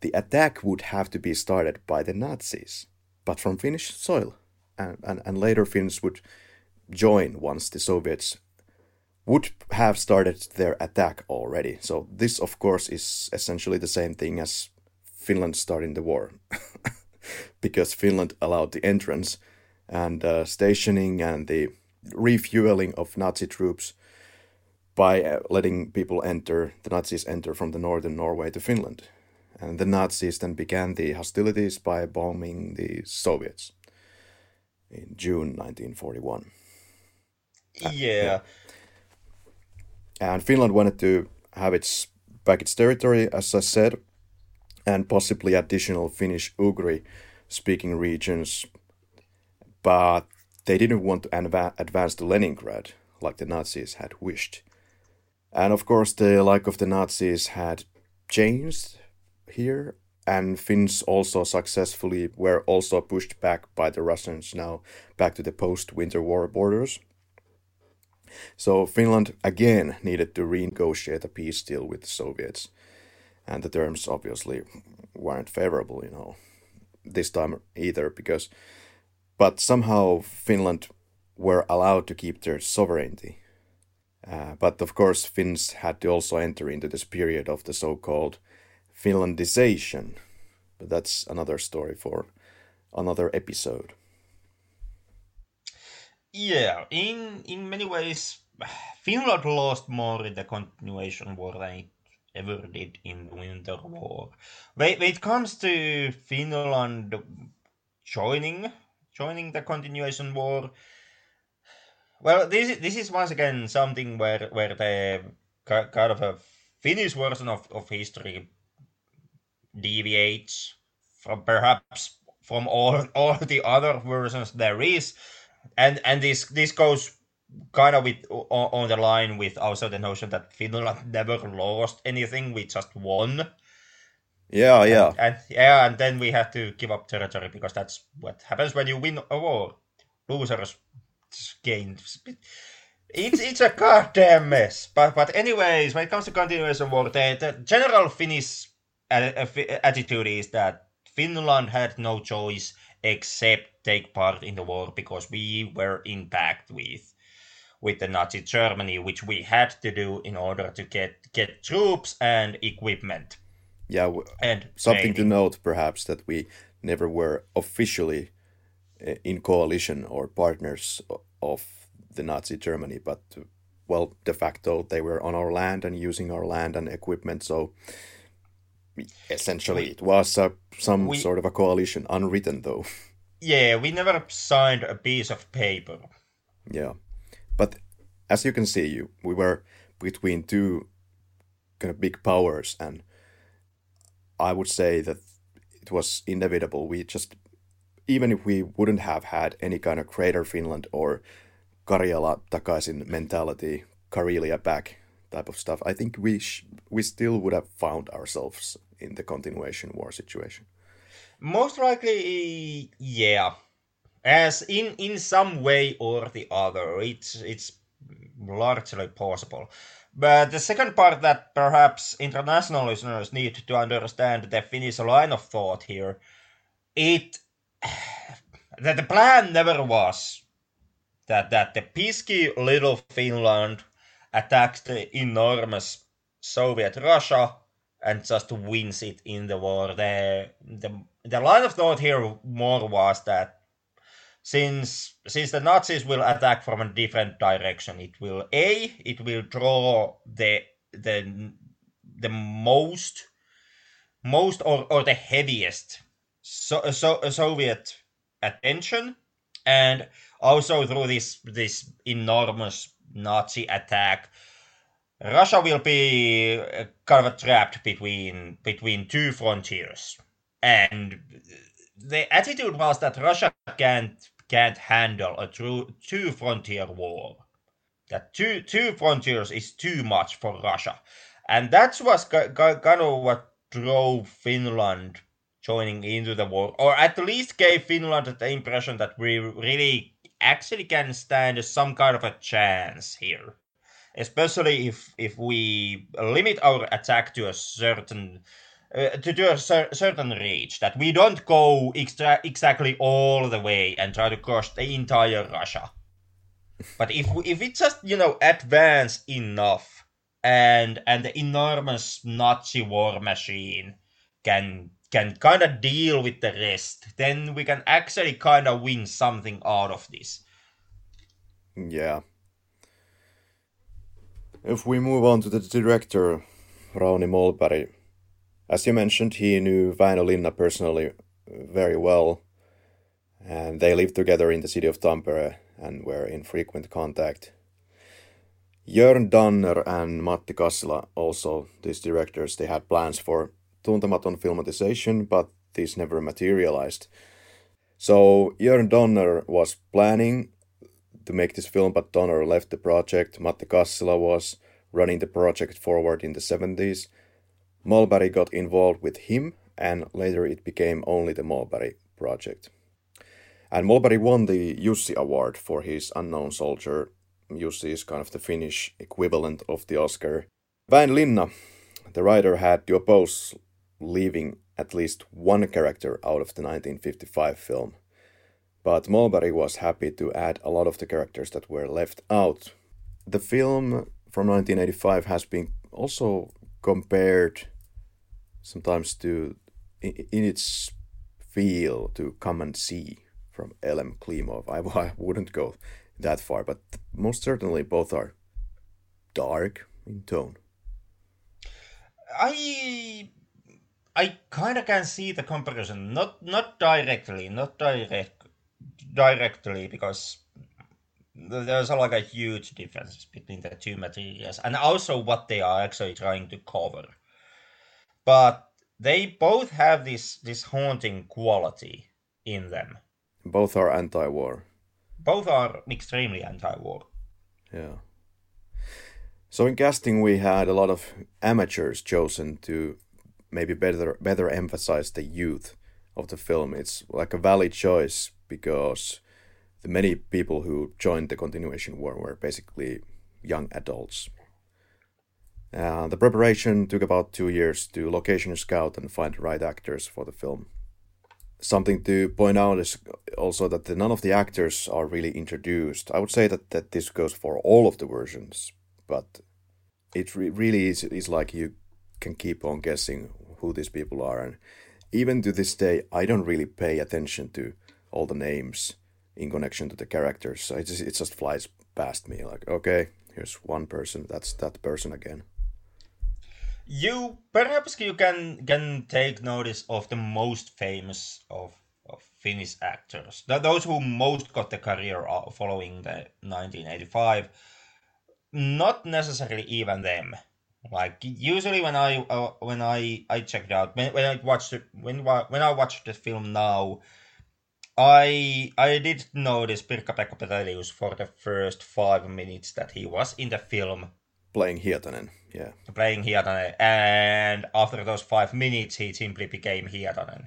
the attack would have to be started by the Nazis, but from Finnish soil. And, and, and later Finns would join once the Soviets would have started their attack already. So this, of course, is essentially the same thing as Finland starting the war, because Finland allowed the entrance and uh, stationing and the refueling of Nazi troops by uh, letting people enter, the Nazis enter from the northern Norway to Finland. And the Nazis then began the hostilities by bombing the Soviets in June 1941. Yeah. Yeah. And Finland wanted to have its back its territory, as I said, and possibly additional Finnish Ugri speaking regions, but they didn't want to advance to Leningrad like the Nazis had wished. And of course, the like of the Nazis had changed here, and Finns also successfully were also pushed back by the Russians now back to the post Winter War borders. So Finland again needed to renegotiate a peace deal with the Soviets, and the terms obviously weren't favorable, you know, this time either, because, but somehow Finland were allowed to keep their sovereignty uh, but of course, Finns had to also enter into this period of the so called Finlandization. But that's another story for another episode. Yeah, in, in many ways, Finland lost more in the continuation war than it ever did in the Winter War. When, when it comes to Finland joining joining the continuation war, well, this this is once again something where where the kind of a Finnish version of, of history deviates from perhaps from all all the other versions there is, and and this this goes kind of with on, the line with also the notion that Finland never lost anything, we just won. Yeah, yeah, and, and yeah, and then we have to give up territory because that's what happens when you win a war. Losers games. It's it's a goddamn mess. But but anyways, when it comes to continuation war, the, the general Finnish attitude is that Finland had no choice except take part in the war because we were in pact with with the Nazi Germany, which we had to do in order to get get troops and equipment. Yeah, and something training. to note perhaps that we never were officially eh, in coalition or partners of the Nazi Germany, but well, de facto they were on our land and using our land and equipment. So essentially, we, it was a, some we, sort of a coalition, unwritten though. Yeah, we never signed a piece of paper. Yeah, but as you can see, you we were between two kind of big powers, and I would say that it was inevitable. We just even if we wouldn't have had any kind of Greater Finland or Karjala takaisin mentality, Karelia back type of stuff, I think we sh- we still would have found ourselves in the continuation war situation. Most likely, yeah. As in in some way or the other, it's it's largely possible. But the second part that perhaps international listeners need to understand the Finnish line of thought here, it that the plan never was that that the pisky little Finland attacked the enormous Soviet Russia and just wins it in the war. The the the line of thought here more was that since since the Nazis will attack from a different direction, it will a it will draw the the the most most or, or the heaviest so, so Soviet attention, and also through this this enormous Nazi attack, Russia will be uh, kind of trapped between between two frontiers, and the attitude was that Russia can't can't handle a true two frontier war. That two two frontiers is too much for Russia, and that was kind of what drove Finland joining into the war, or at least gave Finland the impression that we really actually can stand some kind of a chance here especially if if we limit our attack to a certain uh, to do a cer- certain reach that we don't go extra- exactly all the way and try to cross the entire Russia. But if we, if we just you know advance enough and and the enormous Nazi war machine can can kind of deal with the rest, then we can actually kind of win something out of this. Yeah, if we move on to the director, Rauni Mollberg, as you mentioned, he knew Väinö Linna personally very well, and they lived together in the city of Tampere and were in frequent contact. Jörn Donner and Matti Kassila, also these directors, they had plans for Tuntematon filmatization, but these never materialized. So Jörn Donner was planning to make this film, but Donner left the project. Matti Kassila was running the project forward in the 70s. Mollberg got involved with him, and later it became only the Mollberg project. And Mollberg won the Jussi Award for his Unknown Soldier. Jussi is kind of the Finnish equivalent of the Oscar. Väinö Linna, the writer, had to oppose leaving at least one character out of the 1955 film but Mollberg was happy to add a lot of the characters that were left out. The film from 1985 has been also compared sometimes to in its feel to come and see from Elem Klimov. I, I wouldn't go that far, but most certainly both are dark in tone. I I kind of can see the comparison, not not directly, not direct directly because there's like a huge difference between the two materials and also what they are actually trying to cover but they both have this this haunting quality in them. Both are anti-war. Both are extremely anti-war. Yeah. So in casting we had a lot of amateurs chosen to maybe better better emphasize the youth of the film. It's like a valid choice because the the many people who joined the continuation war were basically young adults. Uh, the preparation took about two years to location scout and find the right actors for the film. Something to point out is also that none of the actors are really introduced. I would say that, that this goes for all of the versions, but it re- really is, is like you can keep on guessing who these people are. And even to this day, I don't really pay attention to all the names in connection to the characters. So it just, it just flies past me like, okay, here's one person, that's that person again. You perhaps you can can take notice of the most famous of, of Finnish actors, those who most got the career following the 1985. Not necessarily even them. Like usually when I uh, when I I checked out when, when I watched it when when I watched the film now, I I did notice Pirkka-Pekka Petelius for the first five minutes that he was in the film. Playing Hietanen, yeah. Playing Hietanen, and after those five minutes, he simply became Hietanen.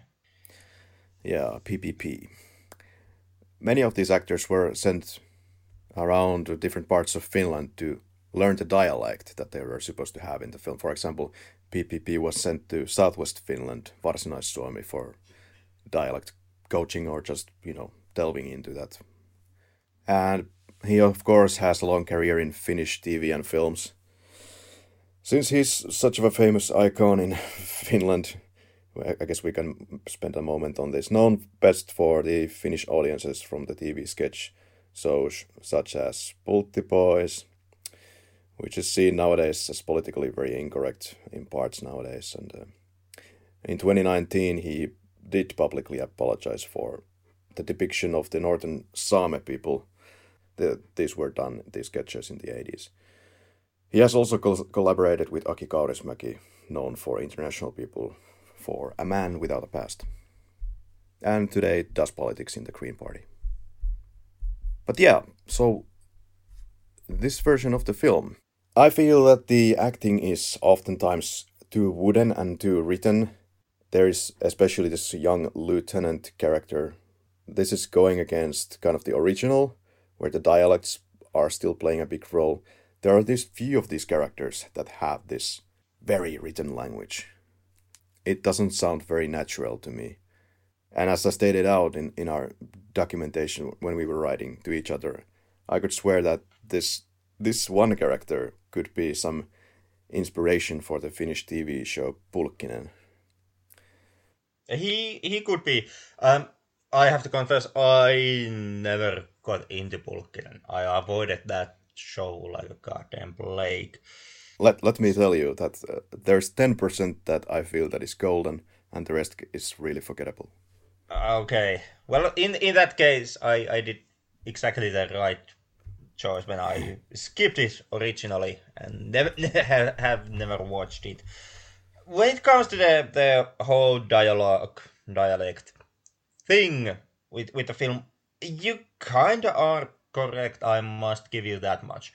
Yeah, PPP. Many of these actors were sent around different parts of Finland to learn the dialect that they were supposed to have in the film. For example, PPP was sent to southwest Finland, Varsinais-Suomi, for dialect coaching or just, you know, delving into that. And he, of course, has a long career in Finnish TV and films. Since he's such of a famous icon in Finland, I guess we can spend a moment on this. Known best for the Finnish audiences from the TV sketch shows such as Pulttibois, which is seen nowadays as politically very incorrect in parts nowadays. And uh, in 2019, he did publicly apologize for the depiction of the northern Sami people. The, these were done, these sketches in the 80s. He has also col- collaborated with Aki Kaurismäki, known for international people for A Man Without a Past. And today does politics in the Green Party. But yeah, so this version of the film, I feel that the acting is oftentimes too wooden and too written there is especially this young lieutenant character. This is going against kind of the original, where the dialects are still playing a big role. There are these few of these characters that have this very written language. It doesn't sound very natural to me. And as I stated out in, in our documentation when we were writing to each other, I could swear that this this one character could be some inspiration for the Finnish TV show Pulkkinen. He he could be. Um, I have to confess, I never got into Pulkkinen. I avoided that show like a goddamn plague. Let let me tell you that uh, there's ten percent that I feel that is golden, and the rest is really forgettable. Okay, well, in in that case, I I did exactly the right choice when I skipped it originally and never have never watched it when it comes to the the whole dialogue dialect thing with with the film, you kind of are correct. I must give you that much.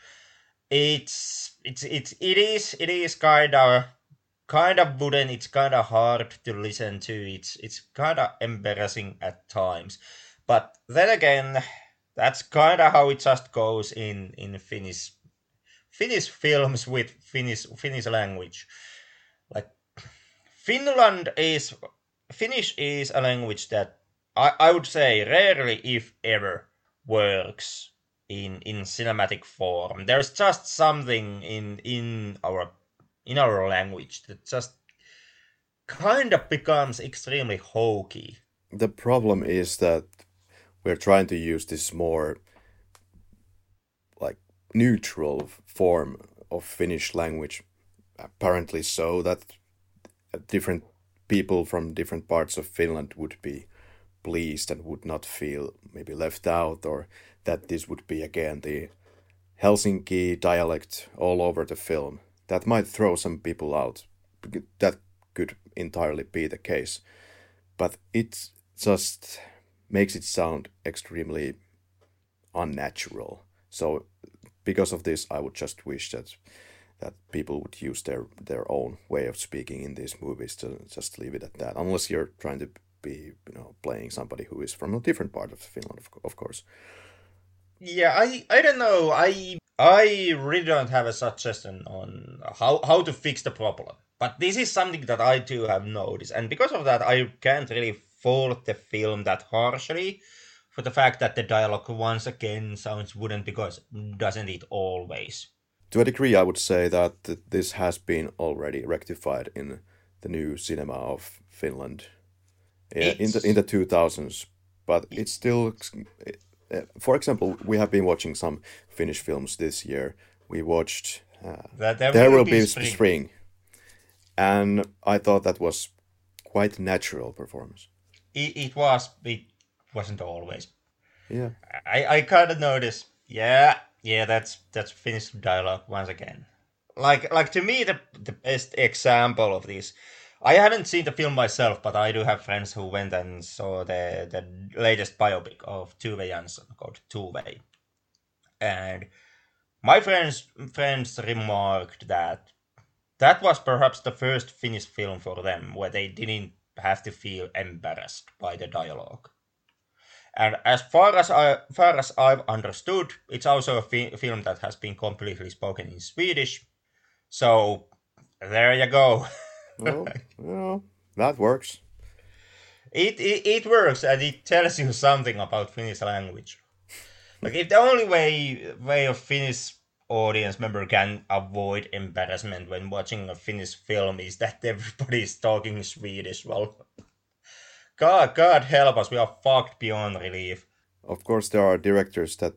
It's it's it's it is it is kind of kind of wooden. It's kind of hard to listen to. It's it's kind of embarrassing at times, but then again, that's kind of how it just goes in in Finnish Finnish films with Finnish Finnish language. Like Finland is Finnish is a language that I, I would say rarely, if ever, works in in cinematic form. There's just something in in our in our language that just kind of becomes extremely hokey. The problem is that we're trying to use this more like neutral form of Finnish language apparently so that different people from different parts of Finland would be pleased and would not feel maybe left out or that this would be again the Helsinki dialect all over the film. That might throw some people out. That could entirely be the case. But it just makes it sound extremely unnatural. So, because of this, I would just wish that that people would use their their own way of speaking in these movies to just leave it at that unless you're trying to be you know playing somebody who is from a different part of Finland of, of course Yeah, I I don't know. I I really don't have a suggestion on how how to fix the problem. But this is something that I too have noticed, and because of that, I can't really fault the film that harshly for the fact that the dialogue once again sounds wooden because doesn't it always? To a degree, I would say that this has been already rectified in the new cinema of Finland in the in the two thousands, but it's still. Uh, for example, we have been watching some Finnish films this year. We watched uh, there, there, Will, Be, spring. spring, and I thought that was quite natural performance. It, it was. It wasn't always. Yeah. I I kind of noticed. Yeah, yeah. That's that's Finnish dialogue once again. Like like to me the the best example of this I haven't seen the film myself, but I do have friends who went and saw the the latest biopic of Tove Jansson called Tove. And my friends friends remarked that that was perhaps the first Finnish film for them where they didn't have to feel embarrassed by the dialogue. And as far as I far as I've understood, it's also a fi- film that has been completely spoken in Swedish. So there you go. well, that works. It, it it works and it tells you something about Finnish language. Like if the only way way of Finnish audience member can avoid embarrassment when watching a Finnish film is that everybody is talking Swedish, well, God, God help us, we are fucked beyond relief. Of course, there are directors that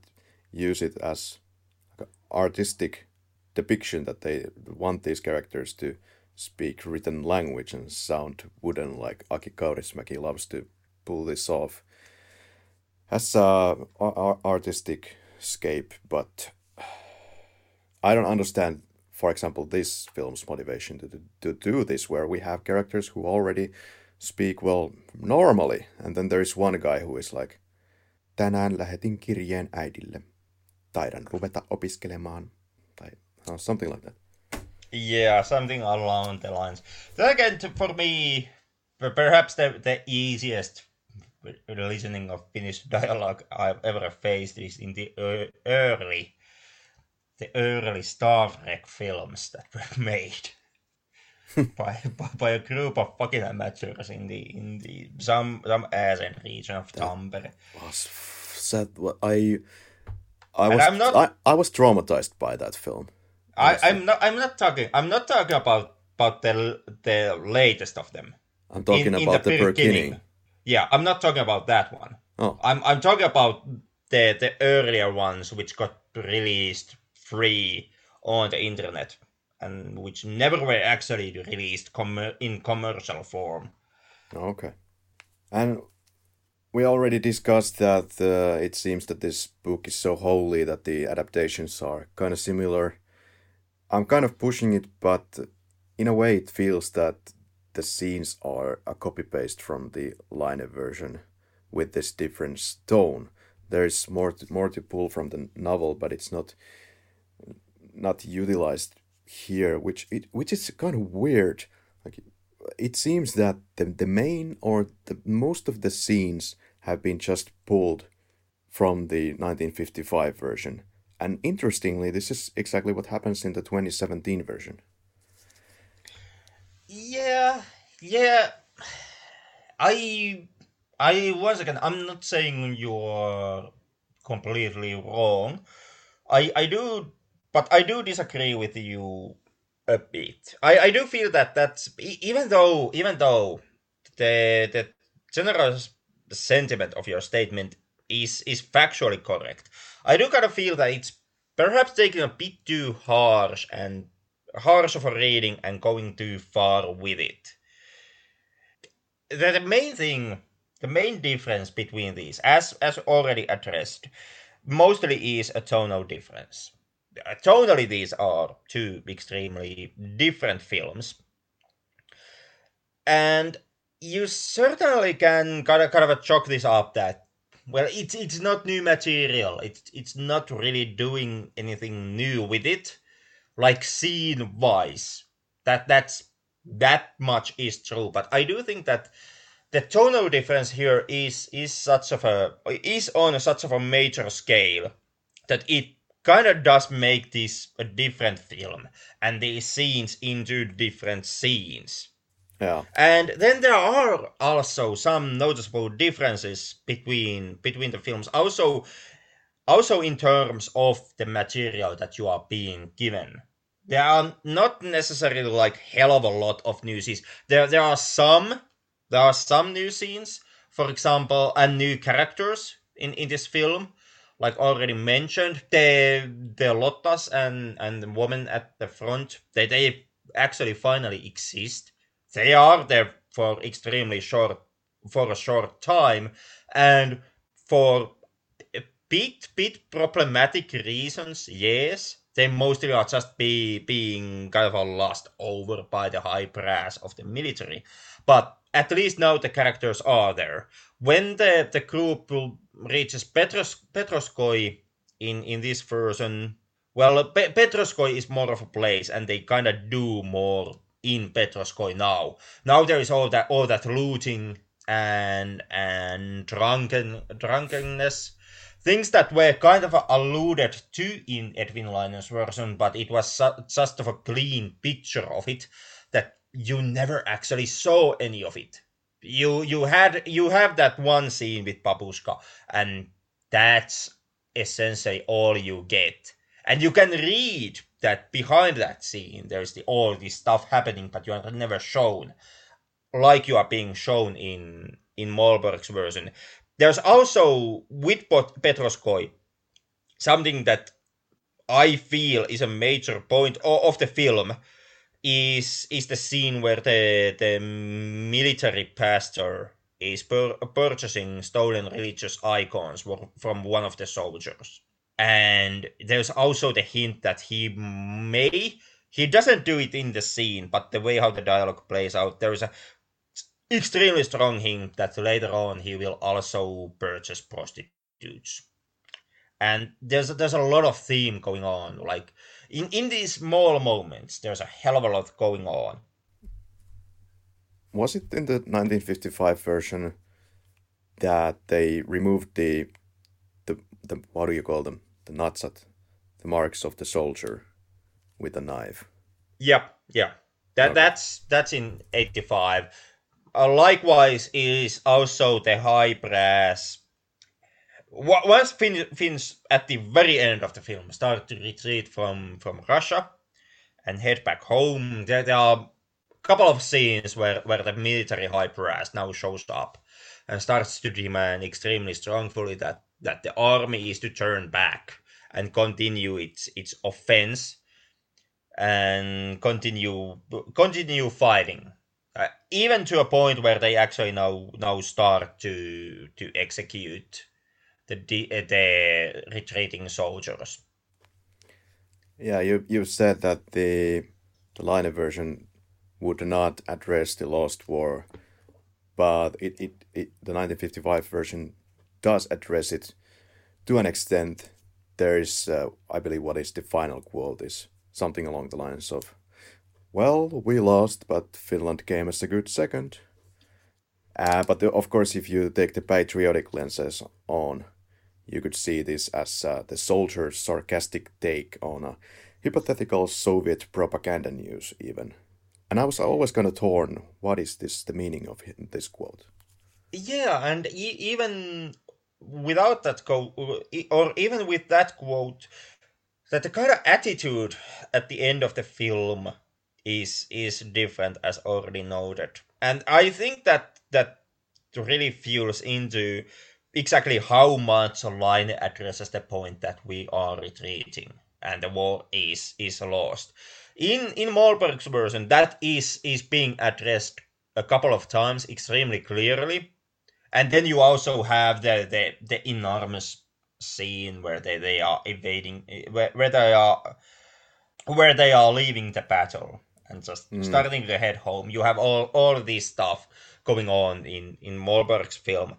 use it as artistic depiction that they want these characters to speak written language and sound wooden like Aki Kaurismäki loves to pull this off as a artistic scape, but I don't understand, for example, this film's motivation to, to, do this, where we have characters who already speak well normally, and then there is one guy who is like, tänään lähetin kirjeen äidille. Taidan ruveta opiskelemaan. Tai something like that. Yeah, something along the lines. Then again, for me, perhaps the, the easiest listening of Finnish dialogue I've ever faced is in the early, the early Star Wreck films that were made. Hmm. by, by, by a group of fucking amateurs in the in the some some Asian region of Tampere. Was sad. I I was I, I was traumatized by that film. I, I'm not. I'm not talking. I'm not talking about about the the latest of them. I'm talking in, about in the, the beginning. Yeah, I'm not talking about that one. Oh. I'm I'm talking about the the earlier ones which got released free on the internet and which never were actually released com- in commercial form. Okay. And we already discussed that uh, it seems that this book is so holy that the adaptations are kind of similar I'm kind of pushing it, but in a way, it feels that the scenes are a copy paste from the Laine version with this different tone. There is more to, more to pull from the novel, but it's not not utilized here, which it which is kind of weird. Like it seems that the the main or the most of the scenes have been just pulled from the 1955 version and interestingly, this is exactly what happens in the 2017 version. Yeah, yeah. I, I once again, I'm not saying you're completely wrong. I, I do, but I do disagree with you a bit. I, I do feel that that's even though even though the the general sentiment of your statement is is factually correct. I do kind of feel that it's perhaps taking a bit too harsh and harsh of a reading and going too far with it. The, main thing, the main difference between these, as as already addressed, mostly is a tonal difference. Uh, tonally, these are two extremely different films, and you certainly can kind of kind of chalk this up that well it's it's not new material. It's it's not really doing anything new with it like scene wise that that's that much is true. But i do think that the tonal difference here is is such of a is on such of a major scale that it kind of does make this a different film and these scenes into different scenes. Yeah. And then there are also some noticeable differences between between the films. Also, also in terms of the material that you are being given. There are not necessarily like hell of a lot of new scenes. There there are some there are some new scenes, for example, and new characters in, in this film. Like already mentioned, the the Lottas and and the woman at the front, they they actually finally exist. They are there for extremely short for a short time, and for a bit bit problematic reasons, yes. They mostly are just be being kind of lost over by the high brass of the military. But at least now the characters are there. When the, the group reaches Petros, Petroskoy in, in this version, well, Pe- Petroskoy is more of a place and they kind of do more in Petroskoy now. Now there is all that all that looting and and drunken drunkenness things that were kind of alluded to in Edwin Laine's version, but it was su- just of a clean picture of it that you never actually saw any of it. You you had you have that one scene with Babushka, and that's essentially all you get. And you can read that behind that scene there's the all this stuff happening, but you are never shown, like you are being shown in in Mollberg's version. There's also with Petroskoy something that I feel is a major point of the film is is the scene where the the military pastor is pur- purchasing stolen religious icons from one of the soldiers. And there's also the hint that he may he doesn't do it in the scene, but the way how the dialogue plays out, there is a extremely strong hint that later on he will also purchase prostitutes. And there's there's a lot of theme going on. Like in, in these small moments, there's a hell of a lot going on. Was it in the 1955 version that they removed the the the what do you call them? The natsat, the marks of the soldier with a knife. Yeah, yeah. That okay. that's that's in 85 uh, likewise is also the high brass. Once Finns, Finns at the very end of the film start to retreat from, from Russia and head back home, there, there are a couple of scenes where, where the military high brass now shows up and starts to demand extremely strongly that, that the army is to turn back and continue its its offense and continue continue fighting uh, even to a point where they actually now now start to to execute the uh, the retreating soldiers. Yeah, you you said that the the Laine version would not address the Lost War, but it, it, it the 1955 version does address it to an extent. There is, uh, I believe, what is the final quote is something along the lines of well, we lost, but Finland came as a good second. Uh, but the, of course, if you take the patriotic lenses on, you could see this as uh, the soldier's sarcastic take on a hypothetical Soviet propaganda news, even. And I was always kind of torn. What is this? The meaning of this quote? Yeah, and e- even without that quote, uh, or even with that quote, that the kind of attitude at the end of the film is is different as already noted. And i think that that really fuels into exactly how much Laine addresses the point that we are retreating and the war is is lost. In in Mollberg's version that is is being addressed a couple of times extremely clearly and then you also have the the, the enormous scene where they, they are evading where, where they are where they are leaving the battle and just mm. starting to head home. You have all all of this stuff going on in in Mollberg's film.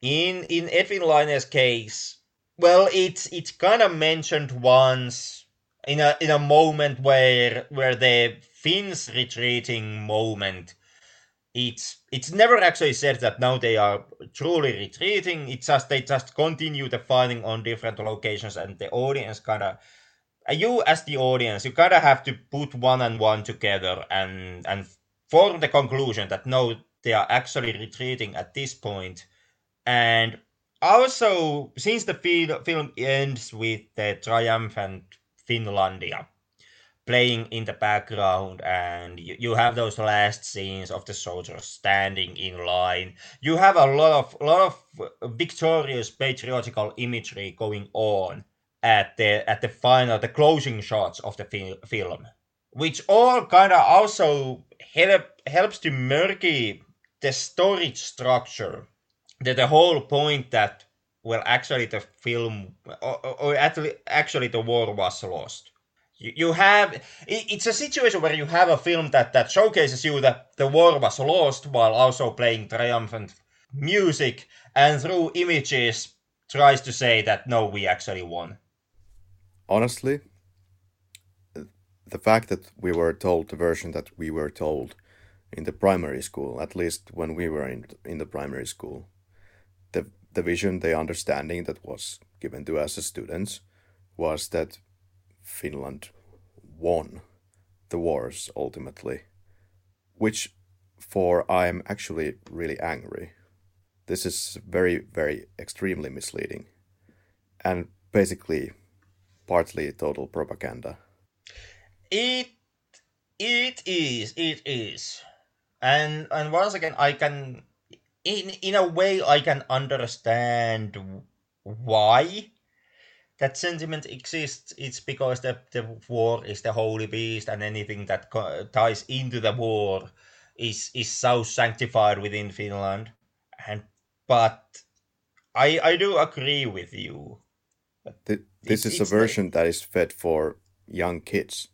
In in Edwin Laine's case, well, it's it's kind of mentioned once in a in a moment where where the Finns retreating moment it's it's never actually said that now they are truly retreating. It's just they just continue the fighting on different locations, and the audience kind of you as the audience, you kind of have to put one and one together and and form the conclusion that no, they are actually retreating at this point, and also since the film ends with the triumphant Finlandia playing in the background and you, you have those last scenes of the soldiers standing in line. You have a lot of lot of victorious patriotical imagery going on at the at the final the closing shots of the fi- film which all kind of also help helps to murky the story structure. That the whole point that well actually the film or, or actually actually the war was lost you have it's a situation where you have a film that that showcases you that the war was lost while also playing triumphant music and through images tries to say that no we actually won. Honestly the fact that we were told the version that we were told in the primary school at least when we were in in the primary school the the vision the understanding that was given to us as students was that Finland won the wars ultimately, which for I am actually really angry. This is very, very extremely misleading and basically partly total propaganda. It it is, it is. And and once again I can in in a way I can understand why that sentiment exists, it's because the, the war is the holy beast, and anything that co- ties into the war is is so sanctified within Finland. And but I I do agree with you. The, this is a version like, that is fed for young kids.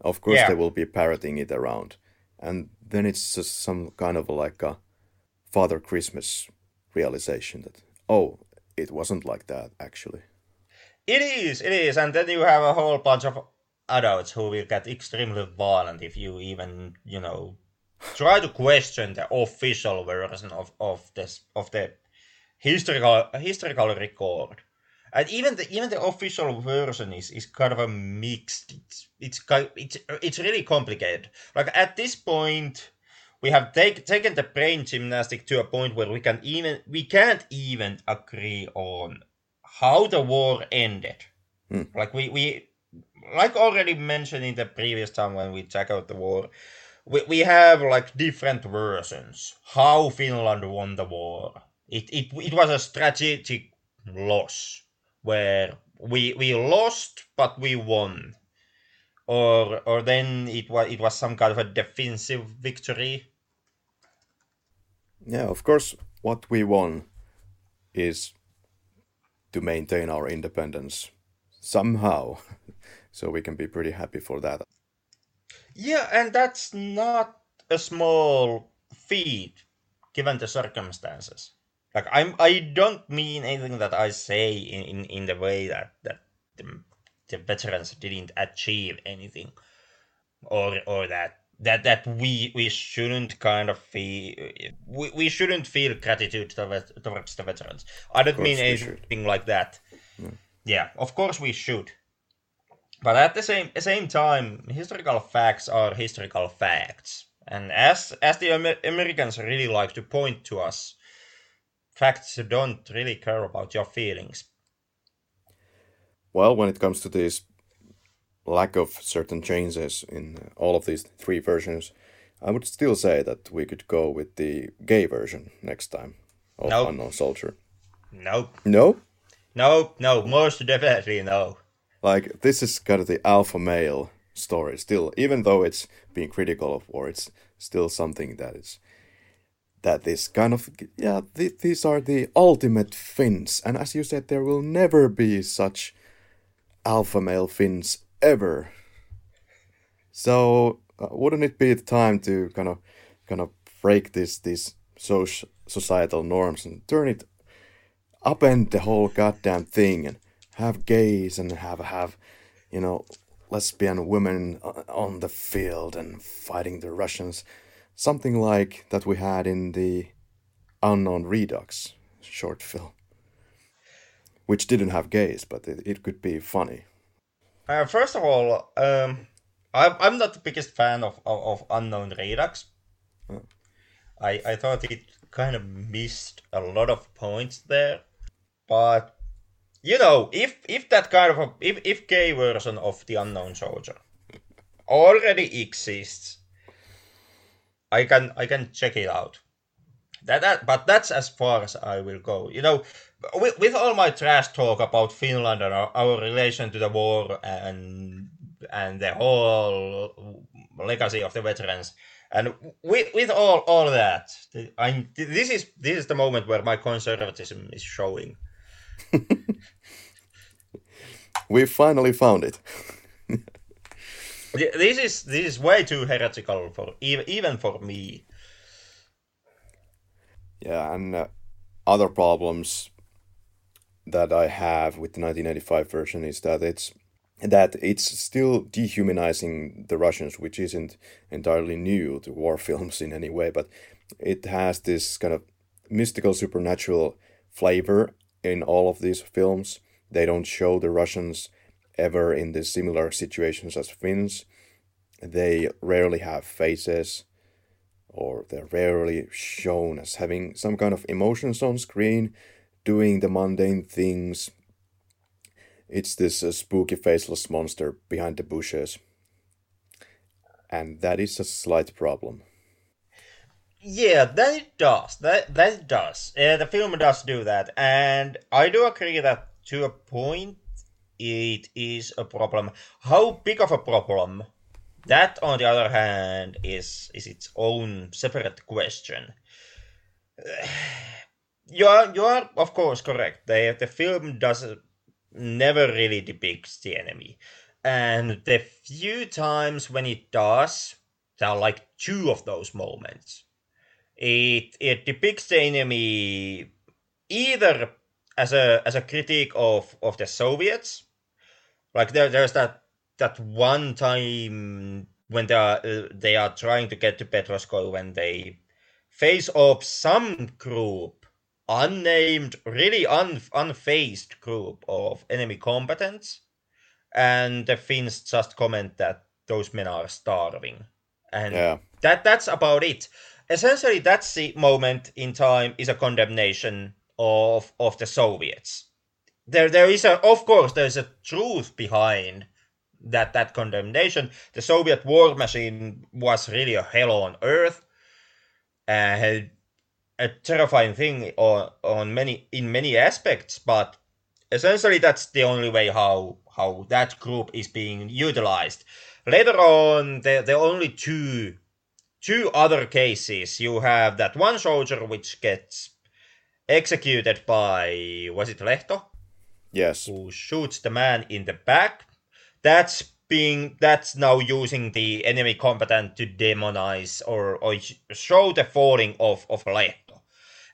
Of course, yeah. they will be parroting it around, and then it's just some kind of like a Father Christmas realization that oh, it wasn't like that actually. It is, it is, and then you have a whole bunch of adults who will get extremely violent if you even, you know, try to question the official version of, of this of the historical historical record. And even the even the official version is, is kind of a mixed. It's it's it's it's really complicated. Like at this point, we have take, taken the brain gymnastic to a point where we can even we can't even agree on how the war ended. Hmm. Like we, we like already mentioned in the previous time when we check out the war, we, we have like different versions. How Finland won the war. It, it, it was a strategic loss where we we lost but we won. Or or then it was it was some kind of a defensive victory. Yeah, of course what we won is to maintain our independence somehow. so we can be pretty happy for that. Yeah, and that's not a small feat given the circumstances. Like I'm I don't mean anything that I say in, in, in the way that, that the, the veterans didn't achieve anything or or that that that we we shouldn't kind of feel we, we shouldn't feel gratitude towards, towards the veterans. I don't mean anything like that. No. Yeah, of course we should. But at the same same time, historical facts are historical facts, and as as the Amer- Americans really like to point to us, facts don't really care about your feelings. Well, when it comes to these lack of certain changes in all of these three versions, I would still say that we could go with the gay version next time of nope. Unknown Soldier. Nope. No? Nope, no, most definitely no. Like, this is kind of the alpha male story still, even though it's being critical of war, it's still something that is that is kind of yeah th- these are the ultimate Finns and as you said there will never be such alpha male Finns ever. So uh, wouldn't it be the time to kind of kind of break this these social societal norms and turn it upend the whole goddamn thing and have gays and have have you know lesbian women on the field and fighting the Russians. something like that we had in the Unknown Redux short film, which didn't have gays, but it, it could be funny. Uh, first of all, um, I'm, I'm not the biggest fan of, of, of Unknown Redux. Oh. I, I thought it kind of missed a lot of points there. But, you know, if if that kind of a, if, if gay version of the Unknown Soldier already exists, I can I can check it out. That, that but that's as far as I will go. You know, with, with all my trash talk about Finland and our, our relation to the war and and the whole legacy of the veterans, and with with all all that, I this is this is the moment where my conservatism is showing. we finally found it. this is this is way too heretical for even even for me. Yeah, and uh, other problems that I have with the 1985 version is that it's that it's still dehumanizing the Russians, which isn't entirely new to war films in any way, but it has this kind of mystical supernatural flavor in all of these films. They don't show the Russians ever in the similar situations as Finns. They rarely have faces or they're rarely shown as having some kind of emotions on screen, doing the mundane things. It's this uh, spooky faceless monster behind the bushes. And that is a slight problem. Yeah, that it does. That that it does. Uh, the film does do that, and I do agree that to a point it is a problem. How big of a problem? That, on the other hand, is is its own separate question. You are you are of course correct. The the film does never really depicts the enemy, and the few times when it does, there are like two of those moments. It it depicts the enemy either as a as a critique of of the Soviets, like there there's that that one time when they are uh, they are trying to get to Petroskoi when they face off some group unnamed really un, unfaced group of enemy combatants and the Finns just comment that those men are starving. And Yeah. that that's about it. Essentially that's the moment in time is a condemnation of of the soviets. There there is a of course there's a truth behind that that condemnation the soviet war machine was really a hell on earth uh, and a terrifying thing on, on many in many aspects but essentially that's the only way how how that group is being utilized later on the the only two two other cases you have that one soldier which gets executed by was it lehto Yes. who shoots the man in the back. That's being that's now using the enemy combatant to demonize or, or show the falling of of Lehto.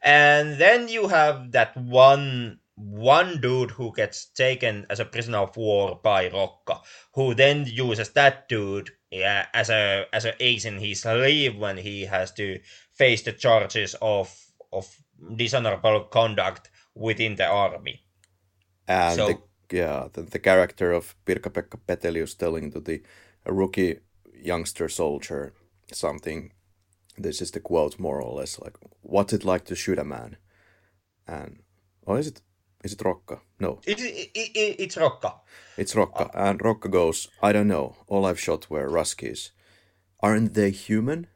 And then you have that one one dude who gets taken as a prisoner of war by Rokka, who then uses that dude yeah, as a as a ace in his sleeve when he has to face the charges of of dishonorable conduct within the army. And So- the, yeah, the, the character of Pirkka-Pekka Petelius telling to the rookie youngster soldier something. This is the quote, more or less, like, "What's it like to shoot a man?" And or is it is it Rokka? No, It, it, it, it's Rokka. it's Rokka. Uh, and Rokka goes, "I don't know. All I've shot were Ruskies. Aren't they human?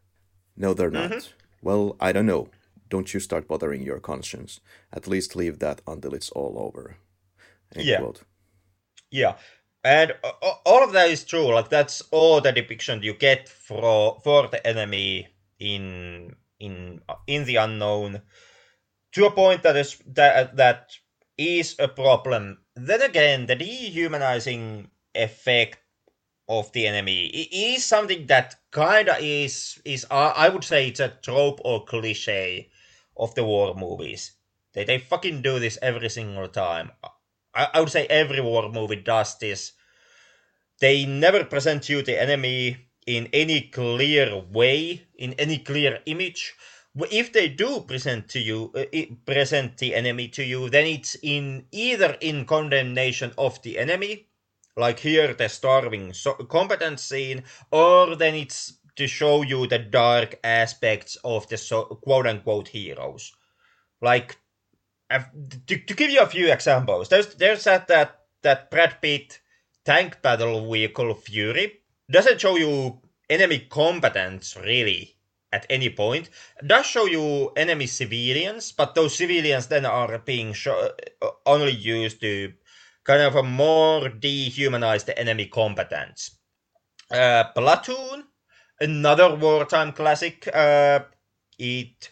No, they're not. Mm-hmm. Well, I don't know. Don't you start bothering your conscience. At least leave that until it's all over." End Yeah. quote. Yeah, and all of that is true. Like that's all the depiction you get for for the enemy in in uh, in the unknown, to a point that is that that is a problem. Then again, the dehumanizing effect of the enemy is something that kinda is is I would say it's a trope or cliche of the war movies. They they fucking do this every single time. I, I would say every war movie does this. They never present you the enemy in any clear way, in any clear image. If they do present to you, uh, present the enemy to you, then it's in either in condemnation of the enemy, like here the starving so- combatants scene, or then it's to show you the dark aspects of the so- quote unquote heroes. Like, to, to give you a few examples, there's there's that that that Brad Pitt tank battle vehicle Fury doesn't show you enemy combatants really at any point. It does show you enemy civilians, but those civilians then are being uh, only used to kind of a more dehumanize the enemy combatants. Uh, Platoon another wartime classic. Uh, it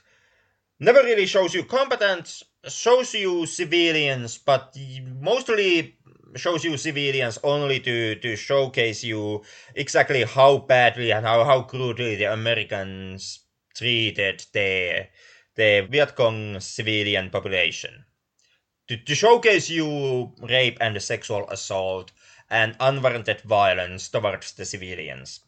never really shows you combatants, shows you civilians, but mostly shows you civilians only to, to showcase you exactly how badly and how, how crudely the Americans treated the, the Viet Cong civilian population. To, to showcase you rape and sexual assault and unwarranted violence towards the civilians.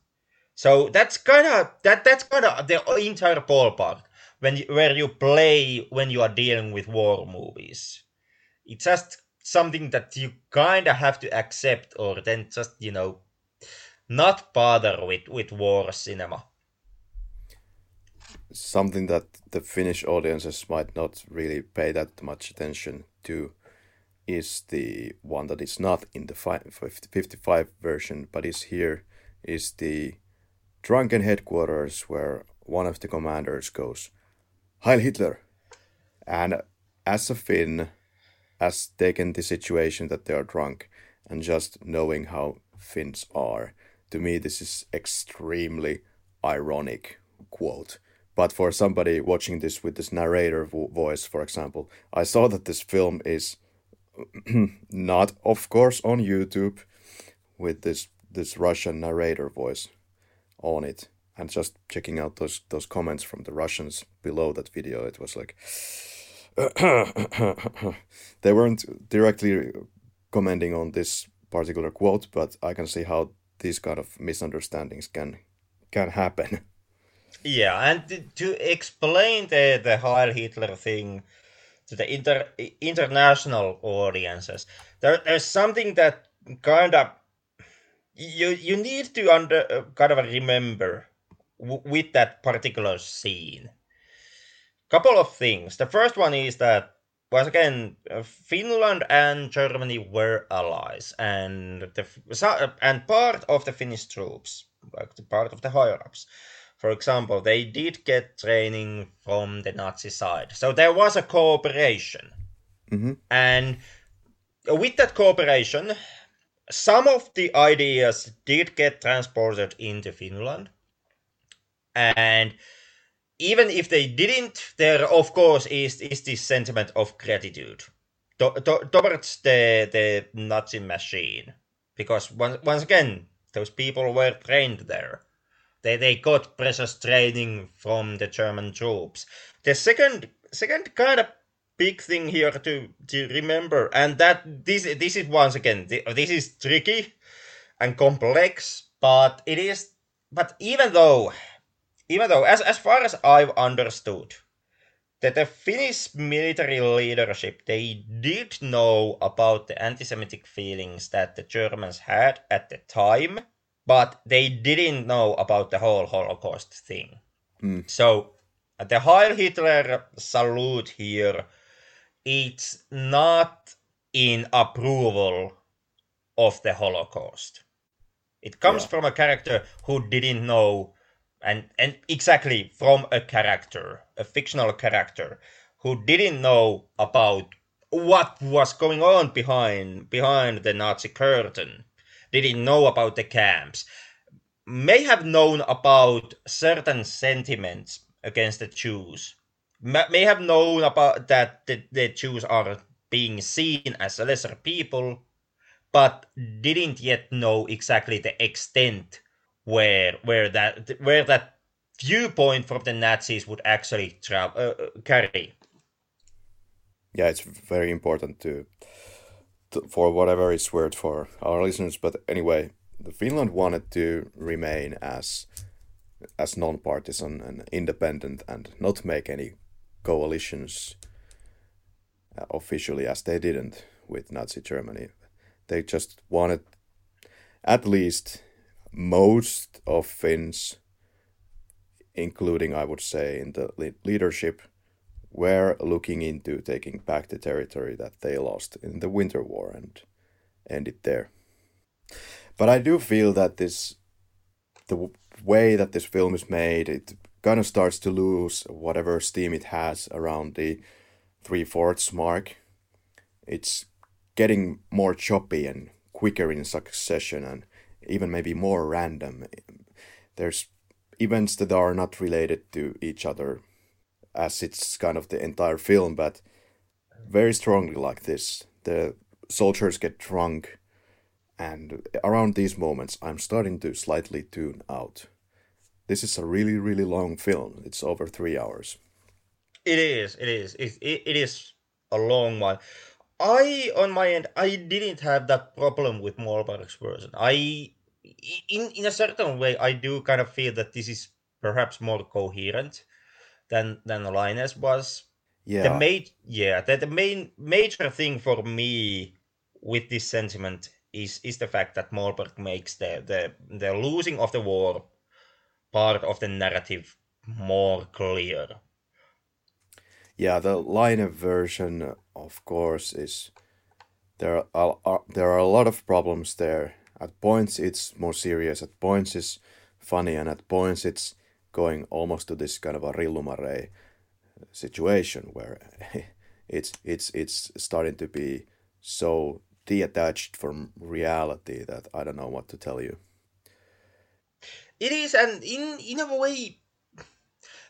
So that's kind of that that's kind of the entire ballpark when you, where you play when you are dealing with war movies. It's just something that you kind of have to accept, or then just you know not bother with with war cinema. Something that the Finnish audiences might not really pay that much attention to is the one that is not in the 55 version, but is here is the drunken headquarters where one of the commanders goes, Heil Hitler! And as a Finn, has taken the situation that they are drunk and just knowing how Finns are, to me this is extremely ironic quote. But for somebody watching this with this narrator vo- voice, for example, I saw that this film is not, of course, on YouTube with this this Russian narrator voice on it and just checking out those those comments from the Russians below that video it was like they weren't directly commenting on this particular quote but I can see how these kind of misunderstandings can can happen. Yeah and to explain the the Heil Hitler thing to the inter international audiences there, there's something that kind of you you need to under uh, kind of remember w- with that particular scene. Couple of things. The first one is that once again, uh, Finland and Germany were allies, and the uh, and part of the Finnish troops, like the part of the higher ups, for example, they did get training from the Nazi side, so there was a cooperation, mm-hmm. and with that cooperation, some of the ideas did get transported into Finland. And even if they didn't, there of course is, is this sentiment of gratitude to, to, towards the, the Nazi machine. Because once, once again, those people were trained there. They, they got precious training from the German troops. The second second kind of big thing here to to remember, and that this this is once again this is tricky and complex, but it is. But even though, even though, as as far as I've understood, that the Finnish military leadership they did know about the anti-Semitic feelings that the Germans had at the time, but they didn't know about the whole Holocaust thing. Mm. So the Heil Hitler salute here it's not in approval of the Holocaust. It comes yeah. from a character who didn't know, and, and exactly from a character, a fictional character, who didn't know about what was going on behind behind the Nazi curtain, didn't know about the camps, may have known about certain sentiments against the Jews, may have known about that the, the Jews are being seen as lesser people, but didn't yet know exactly the extent where where that where that viewpoint from the Nazis would actually tra- uh, uh, carry. Yeah, it's very important to, to, for whatever it's worth for our listeners. But anyway, the Finland wanted to remain as as non-partisan and independent and not make any coalitions uh, officially as they didn't with Nazi Germany. They just wanted at least most of Finns, including I would say in the leadership, were looking into taking back the territory that they lost in the Winter War and end it there. But I do feel that this, the way that this film is made, it kind of starts to lose whatever steam it has around the three fourths mark. It's getting more choppy and quicker in succession and even maybe more random. There's events that are not related to each other as it's kind of the entire film, but very strongly like this. The soldiers get drunk, and around these moments, I'm starting to slightly tune out. This is a really, really long film. It's over three hours. It is. It is. It, it, it is a long one. I, on my end, I didn't have that problem with Mollberg's version. I, in in a certain way, I do kind of feel that this is perhaps more coherent than than Laine's was. Yeah. The main, yeah, the, the main major thing for me with this sentiment is is the fact that Mollberg makes the the the losing of the war part of the narrative more clear. Yeah, the Laine version, of course, is there are, are there are a lot of problems there. At points, it's more serious. At points, it's funny, and at points, it's going almost to this kind of a rillumarei situation where it's it's it's starting to be so detached from reality that I don't know what to tell you. It is, and in in a way,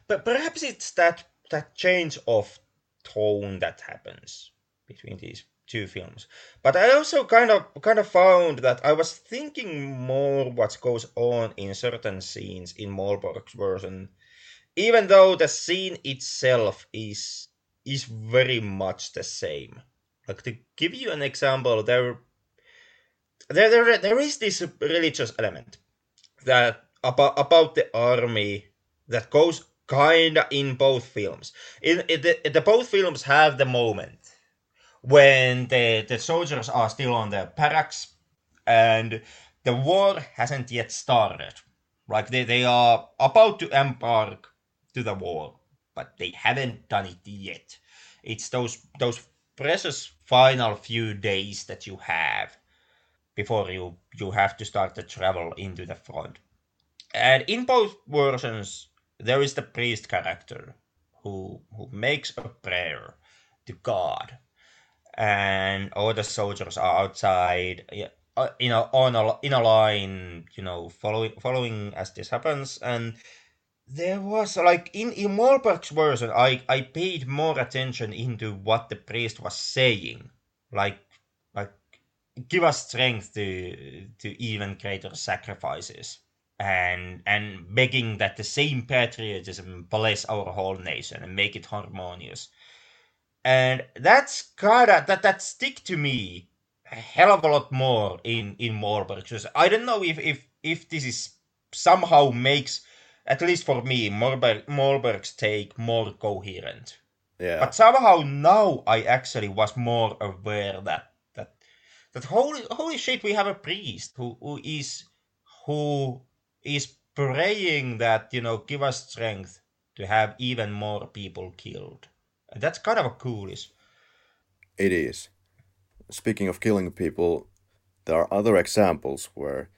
but perhaps it's that that change of tone that happens between these two films. But I also kind of kind of found that I was thinking more what goes on in certain scenes in Mollberg's version, even though the scene itself is is very much the same. Like to give you an example, there there there, there is this religious element that about about the army that goes kinda in both films. In, in the, the both films have the moment when the, the soldiers are still on the barracks and the war hasn't yet started. Like they, they are about to embark to the war, but they haven't done it yet. It's those those precious final few days that you have before you you have to start the travel into the front. And in both versions, there is the priest character who who makes a prayer to God and all the soldiers are outside uh, you know on a in a line you know following following as this happens. And there was like in in Mollberg's version I I paid more attention into what the priest was saying. Like like give us strength to to even greater sacrifices. And and begging that the same patriotism bless our whole nation and make it harmonious and that's kinda that that stick to me a hell of a lot more in in Mollberg. Because I don't know if if if this is somehow makes at least for me Mollberg, Mollberg's take more coherent. Yeah. But somehow now I actually was more aware that that that holy holy shit we have a priest who who is who is praying that you know give us strength to have even more people killed that's kind of a ghoulish. It is. Speaking of killing people, there are other examples where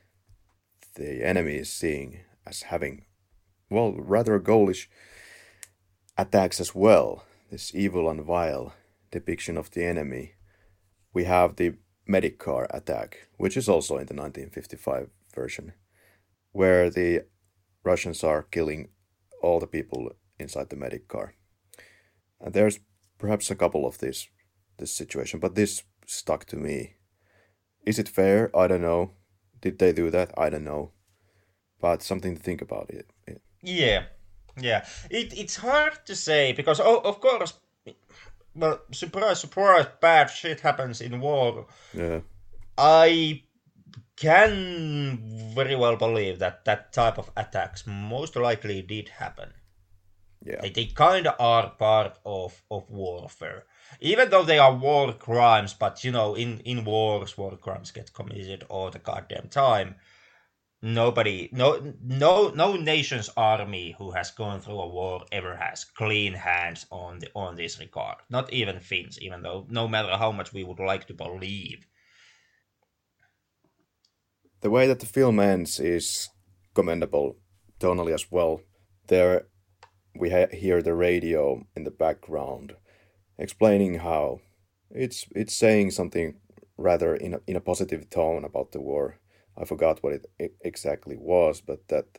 the enemy is seen as having, well, rather ghoulish attacks as well. This evil and vile depiction of the enemy. We have the medic car attack, which is also in the 1955 version, where the Russians are killing all the people inside the medic car. And there's perhaps a couple of these this situation, but this stuck to me. Is it fair? I don't know. Did they do that? I don't know. But something to think about it. it. Yeah, yeah. It it's hard to say because oh, of course, well, surprise, surprise, bad shit happens in war. Yeah. I can very well believe that that type of attacks most likely did happen. Yeah. They, they kind of are part of, of warfare. Even though they are war crimes, but you know, in, in wars, war crimes get committed all the goddamn time. Nobody, no, no, no nation's army who has gone through a war ever has clean hands on the on this regard. Not even Finns, even though no matter how much we would like to believe. The way that the film ends is commendable tonally as well. There we ha- hear the radio in the background explaining how it's it's saying something rather in a, in a positive tone about the war. I forgot what it exactly was, but that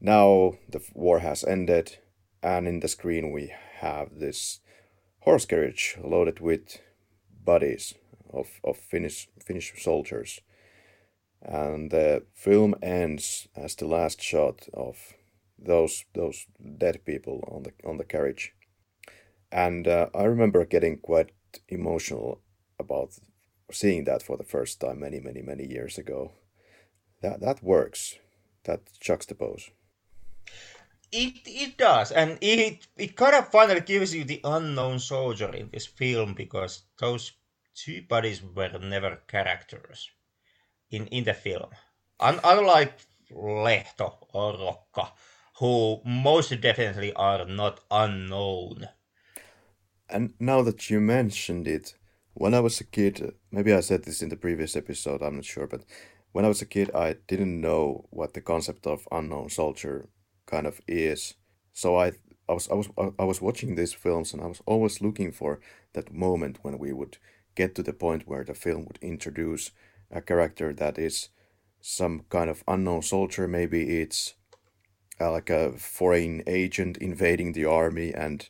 now the war has ended, and in the screen we have this horse carriage loaded with bodies of, of Finnish Finnish soldiers, and the film ends as the last shot of those those dead people on the on the carriage, and uh, I remember getting quite emotional about seeing that for the first time many many many years ago. That that works. That juxtapose. It it does, and it it kind of finally gives you the unknown soldier in this film because those two bodies were never characters in in the film. Un- unlike Lehto or Rokka, who most definitely are not unknown. And now that you mentioned it, when I was a kid, maybe I said this in the previous episode, I'm not sure, but when I was a kid, I didn't know what the concept of unknown soldier kind of is. So I, I was, I was, I was watching these films, and I was always looking for that moment when we would get to the point where the film would introduce a character that is some kind of unknown soldier. Maybe it's uh, like a foreign agent invading the army and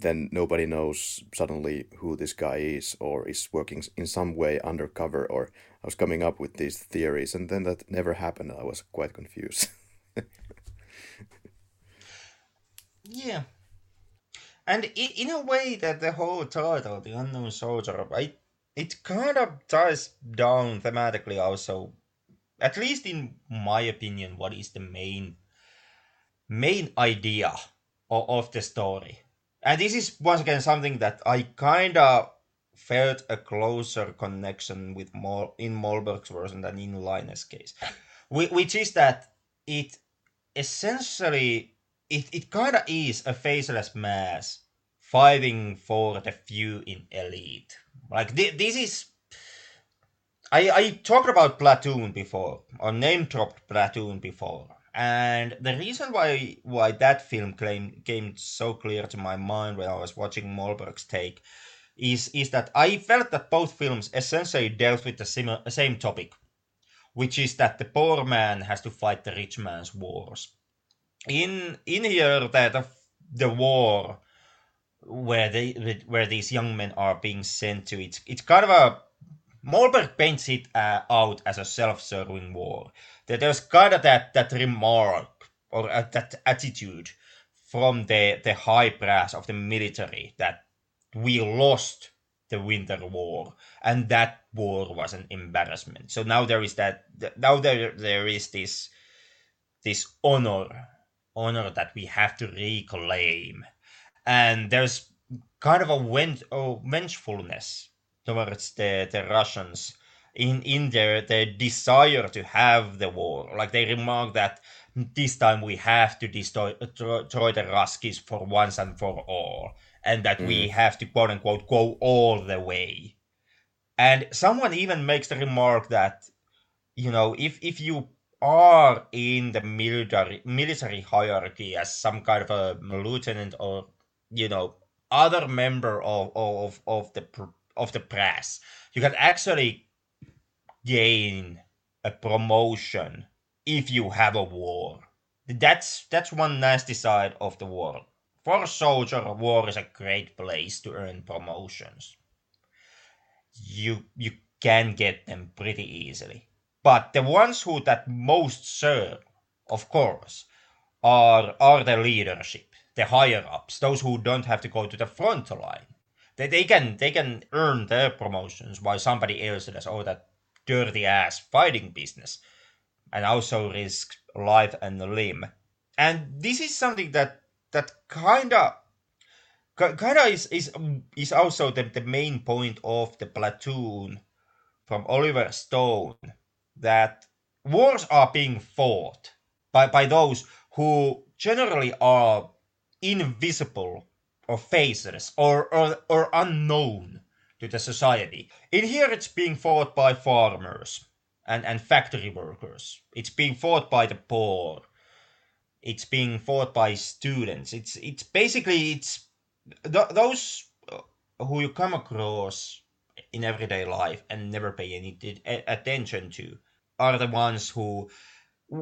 then nobody knows suddenly who this guy is or is working in some way undercover or I was coming up with these theories and then that never happened. I was quite confused. yeah. And in a way that the whole title, The Unknown Soldier, it, it kind of ties down thematically also, at least in my opinion, what is the main main idea of, of the story. And this is once again something that I kind of felt a closer connection with more in Mollberg's version than in Laine's case, which is that it essentially it, it kind of is a faceless mass fighting for the few in elite. Like th- this is. I, I talked about Platoon before, or name dropped Platoon before, and the reason why why that film came came so clear to my mind when I was watching Mollberg's take is is that I felt that both films essentially dealt with the same, same topic, which is that the poor man has to fight the rich man's wars. In in here, that the, the war where they where these young men are being sent to, it's it's kind of a Mollberg paints it uh, out as a self-serving war. That there's kind of that that remark or uh, that attitude from the the high brass of the military that we lost the winter war and that war was an embarrassment. So now there is that now there there is this this honor honor that we have to reclaim. And there's kind of a venge- oh, vengefulness towards the the russians in in their their desire to have the war. Like they remark that this time we have to destroy, destroy the Ruskies for once and for all, and that mm. we have to quote unquote go all the way. And someone even makes the remark that, you know, if if you are in the military military hierarchy as some kind of a lieutenant or you know other member of of of the of the press, you can actually gain a promotion if you have a war. That's that's one nasty side of the war. For a soldier, war is a great place to earn promotions. You you can get them pretty easily. But the ones who that most serve, of course, are are the leadership, the higher ups, those who don't have to go to the front line. They, they can they can earn their promotions while somebody else does all oh, that dirty ass fighting business and also risk life and limb. And this is something that that kinda kinda is is is also the, the main point of the platoon from Oliver Stone that wars are being fought by, by those who generally are invisible or faceless or, or, or unknown to the society. In here, it's being fought by farmers and, and factory workers. It's being fought by the poor. It's being fought by students. It's it's basically it's th- those who you come across in everyday life and never pay any t- attention to are the ones who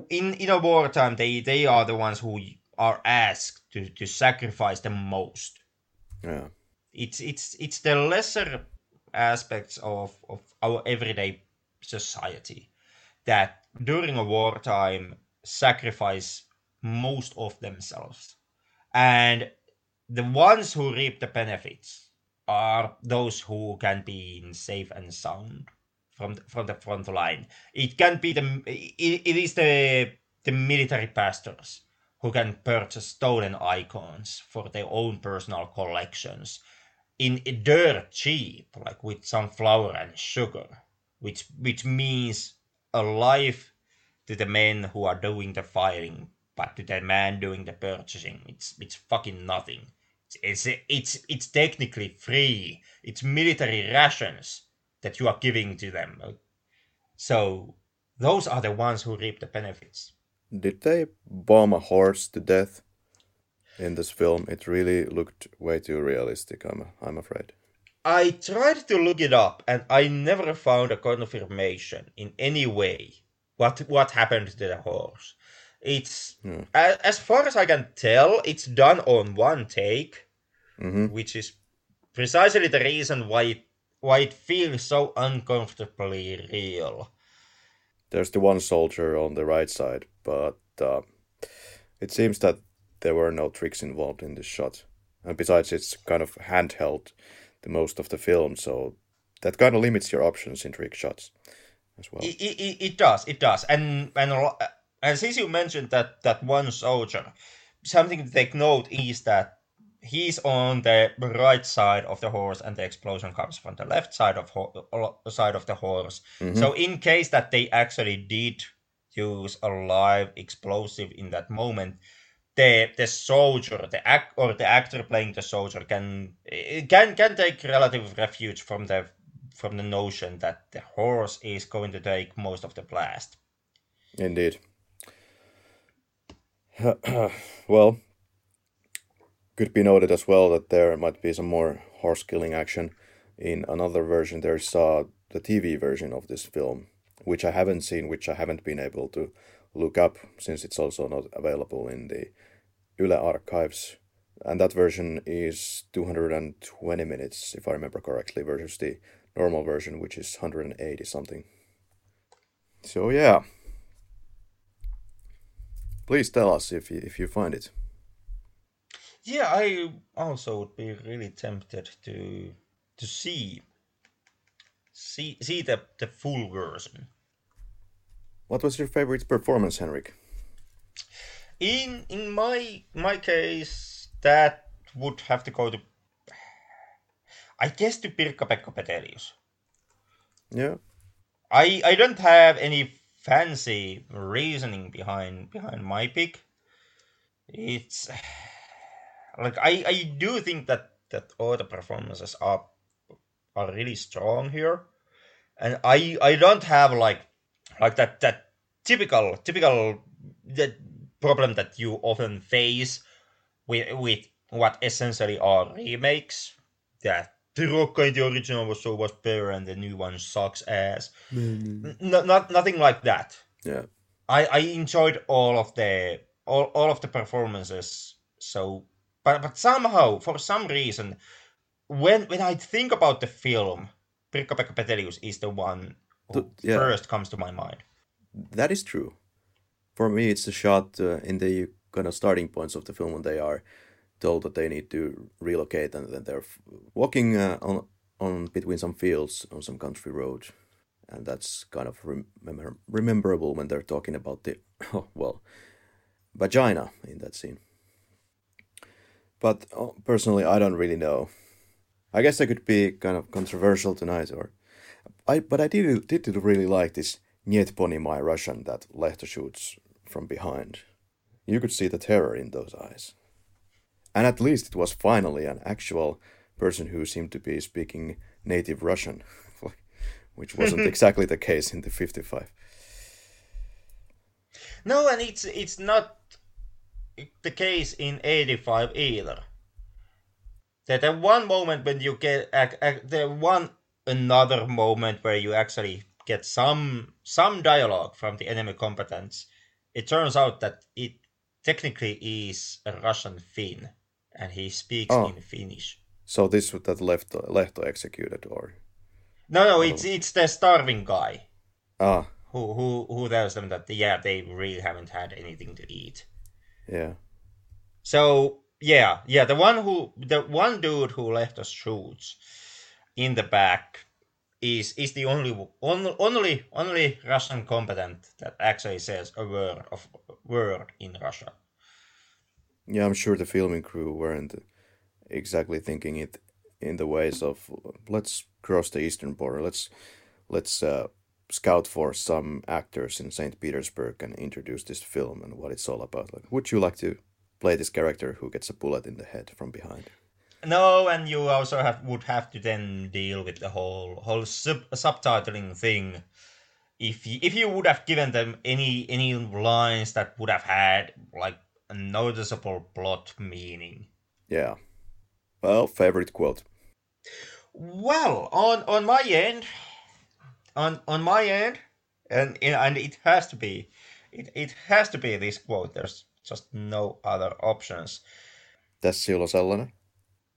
in in a wartime they they are the ones who are asked to to sacrifice the most. Yeah. it's it's it's the lesser aspects of of our everyday society that during a wartime sacrifice most of themselves. And the ones who reap the benefits are those who can be in safe and sound from the, from the front line. It can be the it, it is the the military pastors who can purchase stolen icons for their own personal collections in dirt cheap, like with some flour and sugar, which which means a life to the men who are doing the fighting, but to the man doing the purchasing, it's it's fucking nothing. It's it's, it's technically free. It's military rations that you are giving to them. So those are the ones who reap the benefits. Did they bomb a horse to death in this film? It really looked way too realistic. I'm I'm afraid. I tried to look it up, and I never found a confirmation in any way what what happened to the horse. It's Hmm. a- as far as I can tell, it's done on one take, hmm which is precisely the reason why it, why it feels so uncomfortably real. There's the one soldier on the right side, but uh, it seems that there were no tricks involved in this shot. And besides, it's kind of handheld the most of the film, so that kind of limits your options in trick shots as well. It, it, it- does, it does, and and and since you mentioned that that one soldier, something to take note is that he's on the right side of the horse, and the explosion comes from the left side of ho- uh, side of the horse. Mhm. So in case that they actually did use a live explosive in that moment, the the soldier, the act or the actor playing the soldier can eh, can can take relative refuge from the from the notion that the horse is going to take most of the blast. Indeed. well, could be noted as well that there might be some more horse killing action in another version. There's uh, the TV version of this film, which I haven't seen, which I haven't been able to look up since it's also not available in the Yle archives. And that version is 220 minutes, if I remember correctly, versus the normal version, which is 180 something. So, yeah. Please tell us if you, if you find it. Yeah, I also would be really tempted to to see see see the the full version. What was your favorite performance, Henrik? In in my my case, that would have to go to I guess to Pirkka-Pekka Petelius. Yeah. I I don't have any fancy reasoning behind behind my pick. It's like I I do think that that all the performances are are really strong here, and I I don't have like like that that typical typical that problem that you often face with with what essentially are remakes that the Rock in the original was so much better and the new one sucks ass. Mm-hmm. N- not nothing like that. Yeah. I I enjoyed all of the all, all of the performances. So, but but somehow for some reason, when when I think about the film, Pirkka-Pekka Petelius is the one who yeah. first comes to my mind. That is true. For me, it's the shot uh, in the kind of starting points of the film when they are told that they need to relocate and then they're walking uh, on on between some fields on some country road, and that's kind of remember, rememberable when they're talking about the oh, well vagina in that scene. But oh, personally, I don't really know. I guess I could be kind of controversial tonight, or I. But I did did really like this Niet Pony My Russian that Lehto shoots from behind. You could see the terror in those eyes. And at least it was finally an actual person who seemed to be speaking native Russian, which wasn't exactly the case in the 55. No, and it's it's not the case in 85 either. That at one moment when you get the one another moment where you actually get some some dialogue from the enemy combatants. It turns out that it technically is a Russian Finn, and he speaks oh. in Finnish. So this that left Lehto executed, or no, no, it's it's the starving guy. Ah, who who who tells them that yeah they really haven't had anything to eat. Yeah. So yeah, yeah, the one who the one dude who left us shoots in the back is is the only only only Russian combatant that actually says a word of word in Russia. Yeah, I'm sure the filming crew weren't exactly thinking it in the ways of let's cross the eastern border, let's let's uh, scout for some actors in St. Petersburg and introduce this film and what it's all about. Like, would you like to play this character who gets a bullet in the head from behind? No, and you also have would have to then deal with the whole whole sub, subtitling thing. If you, if you would have given them any any lines that would have had like a noticeable plot meaning. Yeah. Well, favorite quote. Well, on on my end, on on my end, and and it has to be, it, it has to be this quote. There's just no other options. Tässä ei sellainen.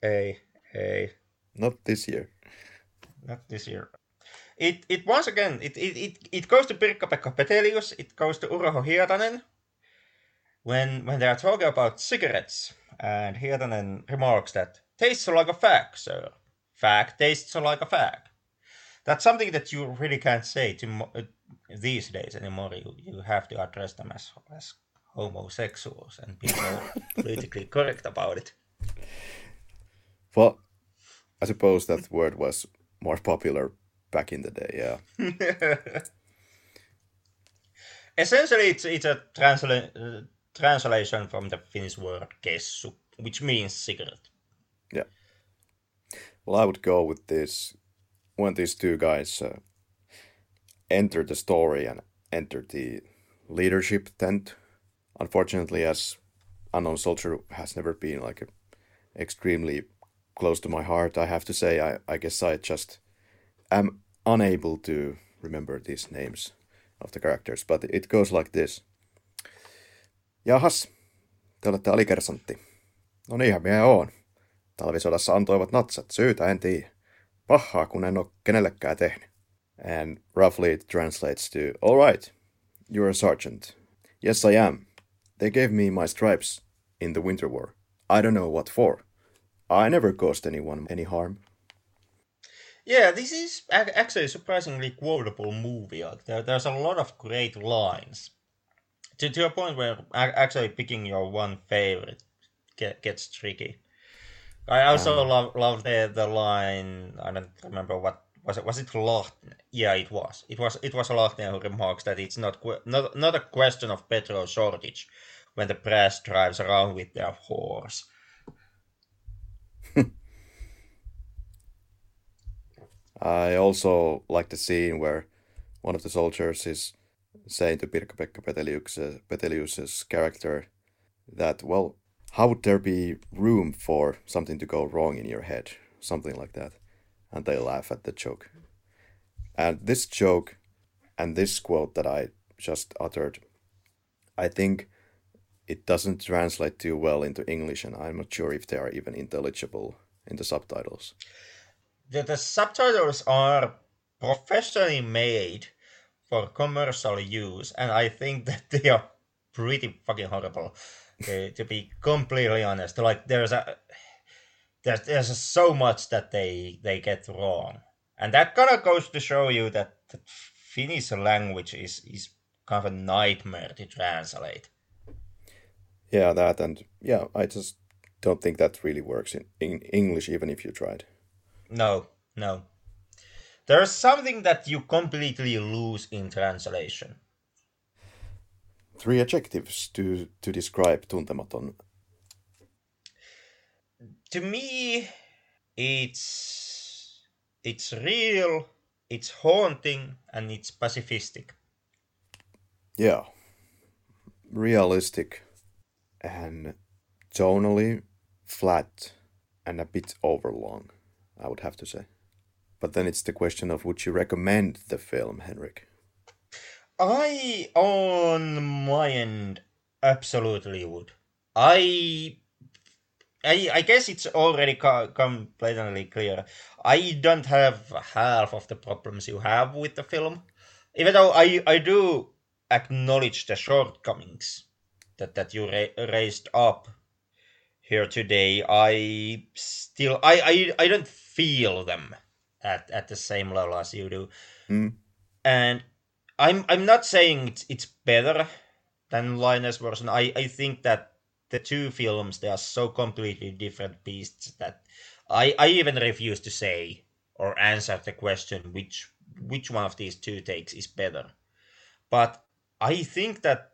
Ei, ei. Not this year. Not this year. It it once again it it it, it goes to Pirkka-Pekka Petelius. It goes to Urho Hietanen. When when they are talking about cigarettes, and Hietanen remarks that tastes like a fag, sir. Fag tastes like a fag that's something that you really can't say to uh, these days anymore. You, you have to address them as as homosexuals and be more politically correct about it. Well, I suppose that word was more popular back in the day. Yeah. Essentially, it's it's a transla- uh, translation from the Finnish word "kessu," which means cigarette. Yeah. Well, I would go with this when these two guys uh, enter the story and enter the leadership tent. Unfortunately, as unknown soldier has never been like a, extremely close to my heart, I have to say I, I guess I just am unable to remember these names of the characters, but it goes like this. Jahas, te olette alikersantti. No niinhän minä oon. Talvisodassa antoivat natsat, syytä en tiedä. pahaa, kun en ole kenellekään tehnyt. And roughly it translates to, all right, you're a sergeant. Yes, I am. They gave me my stripes in the Winter War. I don't know what for. I never caused anyone any harm. Yeah, this is actually a surprisingly quotable movie. There, there's a lot of great lines. To, to a point where actually picking your one favorite get, gets tricky. I also um, love love the the line. I don't remember what was it. Was it Lahtinen? Yeah, it was. It was. It was Lahtinen who remarks that it's not not not a question of petrol shortage when the press drives around with their horse. I also like the scene where one of the soldiers is saying to Pirkka-Pekka Petelius, uh, Petelius's character that, well, how would there be room for something to go wrong in your head? Something like that. And they laugh at the joke. And this joke and this quote that I just uttered, I think it doesn't translate too well into English, and I'm not sure if they are even intelligible in the subtitles. The, the subtitles are professionally made for commercial use, and I think that they are pretty fucking horrible to, to be completely honest. Like there's a there's there's so much that they they get wrong, and that kind of goes to show you that the Finnish language is is kind of a nightmare to translate. Yeah, that and yeah, I just don't think that really works in, in English, even if you tried. No, no. There's something that you completely lose in translation. Three adjectives to to describe Tuntematon. To me, it's it's real, it's haunting, and it's pacifistic. Yeah, realistic and tonally flat and a bit overlong, I would have to say. But then it's the question of would you recommend the film, Henrik? I, on my end, absolutely would. I, I, I guess it's already come blatantly clear. I don't have half of the problems you have with the film, even though I, I do acknowledge the shortcomings that that you ra- raised up here today. I still, I, I, I don't feel them at at the same level as you do. Mm. And I'm I'm not saying it's it's better than Laine's version. I I think that the two films they are so completely different beasts that I I even refuse to say or answer the question which which one of these two takes is better. But I think that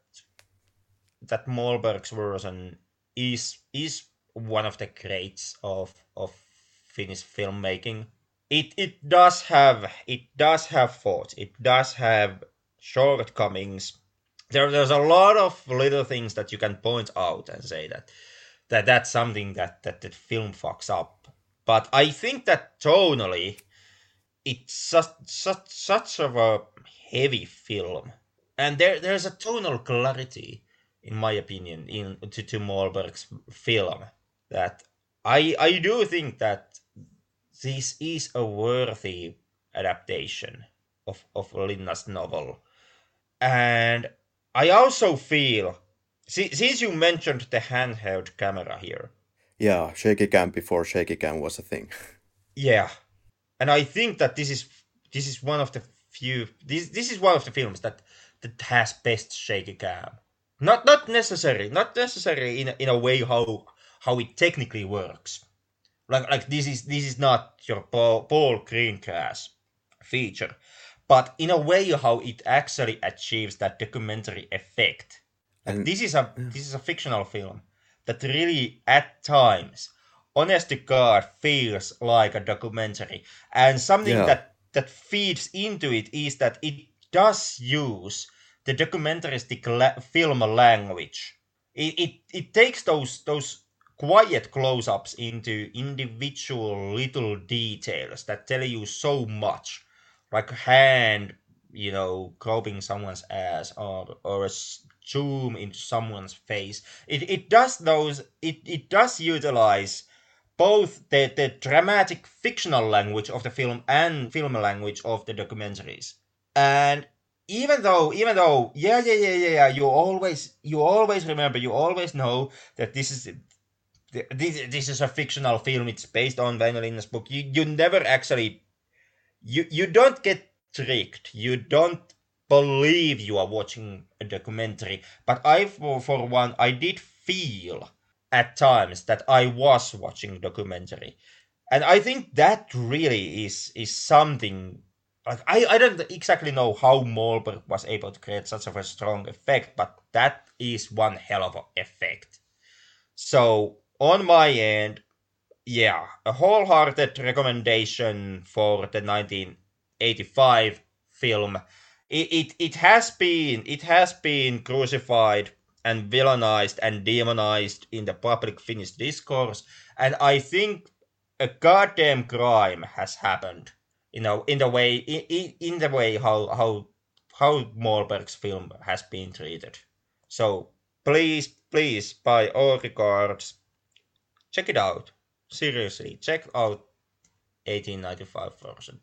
that Mollberg's version is is one of the greats of of Finnish filmmaking it it does have it does have faults. It does have shortcomings. There, there's a lot of little things that you can point out and say that that that's something that that the film fucks up. But I think that tonally, it's such such such of a heavy film, and there there's a tonal clarity, in my opinion, in to to Mollberg's film that I I do think that this is a worthy adaptation of, of Linna's novel. And I also feel, since you mentioned the handheld camera here. Yeah, shaky cam before shaky cam was a thing. Yeah. And I think that this is this is one of the few this this is one of the films that that has best shaky cam. Not not necessary, not necessary in a, in a way how how it technically works, like like this is this is not your Paul, Greengrass feature, but in a way how it actually achieves that documentary effect. Like and, this is a this is a fictional film that really at times, honest to God, feels like a documentary. And something yeah. that that feeds into it is that it does use the documentaristic la- film language. It, it it takes those those quiet close-ups into individual little details that tell you so much. Like a hand you know groping someone's ass or or a zoom into someone's face. It, it does those it, it does utilize both the, the dramatic fictional language of the film and film language of the documentaries. And even though even though yeah yeah yeah yeah yeah you always you always remember you always know that this is this, this is a fictional film. It's based on Väinö book. You you never actually you you don't get tricked. You don't believe you are watching a documentary. But I for, for one I did feel at times that I was watching a documentary. And I think that really is is something like I, I don't exactly know how Mollberg was able to create such of a strong effect, but that is one hell of an effect. So on my end, yeah, a wholehearted recommendation for the 1985 film. It, it, it has been it has been crucified and villainized and demonized in the public Finnish discourse, and I think a goddamn crime has happened. You know, in the way in, in the way how how how Mollberg's film has been treated. So please, please, by all regards, check it out. Seriously, check out 1895 version.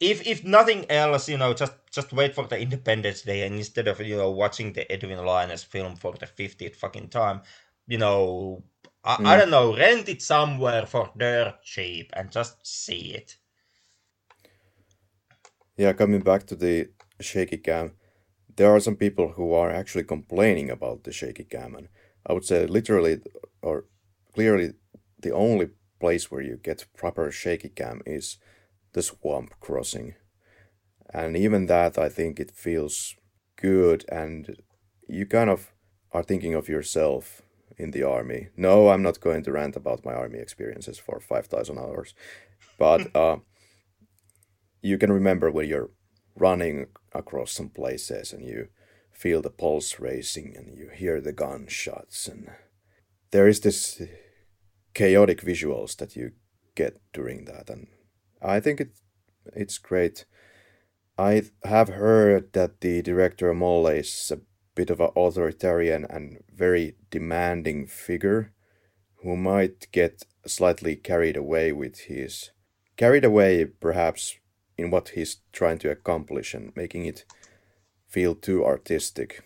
If if nothing else, you know, just just wait for the Independence Day and instead of you know watching the Edwin Laine's film for the 50th fucking time, you know, I, mm. I don't know, rent it somewhere for dirt cheap and just see it. Yeah, coming back to the shaky cam, there are some people who are actually complaining about the shaky cam, and I would say literally or clearly the only place where you get proper shaky cam is the swamp crossing. And even that, I think it feels good, and you kind of are thinking of yourself in the army. No, I'm not going to rant about my army experiences for 5,000 hours, but uh, you can remember when you're running across some places and you feel the pulse racing and you hear the gunshots and there is this chaotic visuals that you get during that and I think it it's great. I have heard that the director Molle is a bit of an authoritarian and very demanding figure who might get slightly carried away with his carried away perhaps in what he's trying to accomplish and making it feel too artistic.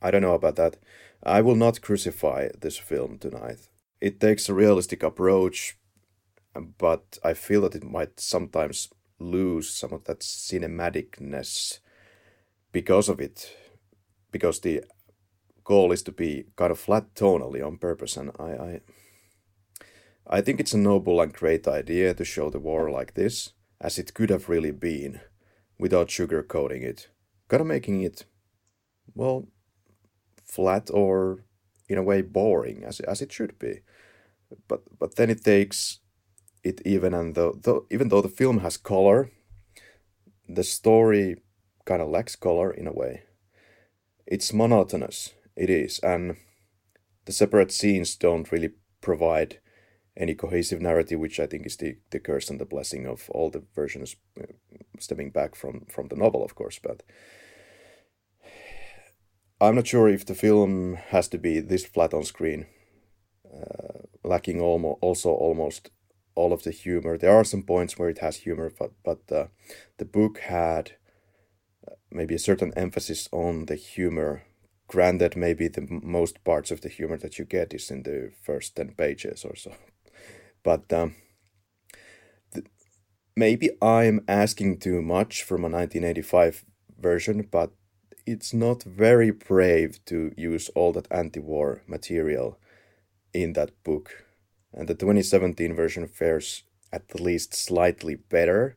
I don't know about that. I will not crucify this film tonight. It takes a realistic approach, but I feel that it might sometimes lose some of that cinematicness because of it. Because the goal is to be kind of flat tonally on purpose, and I, I, I think it's a noble and great idea to show the war like this as it could have really been without sugarcoating it, kind of making it, well, flat or in a way boring as, as it should be. But, but then it takes it even and though, though even though the film has color, the story kind of lacks color in a way. It's monotonous, it is, and the separate scenes don't really provide any cohesive narrative, which I think is the, the curse and the blessing of all the versions uh, stemming back from, from the novel, of course. But I'm not sure if the film has to be this flat on screen, uh, lacking almost also almost all of the humor. There are some points where it has humor, but but uh, the book had uh, maybe a certain emphasis on the humor. Granted, maybe the most parts of the humor that you get is in the first ten pages or so. But um, th- maybe I'm asking too much from a 1985 version, but it's not very brave to use all that anti war material in that book. And the 2017 version fares at least slightly better,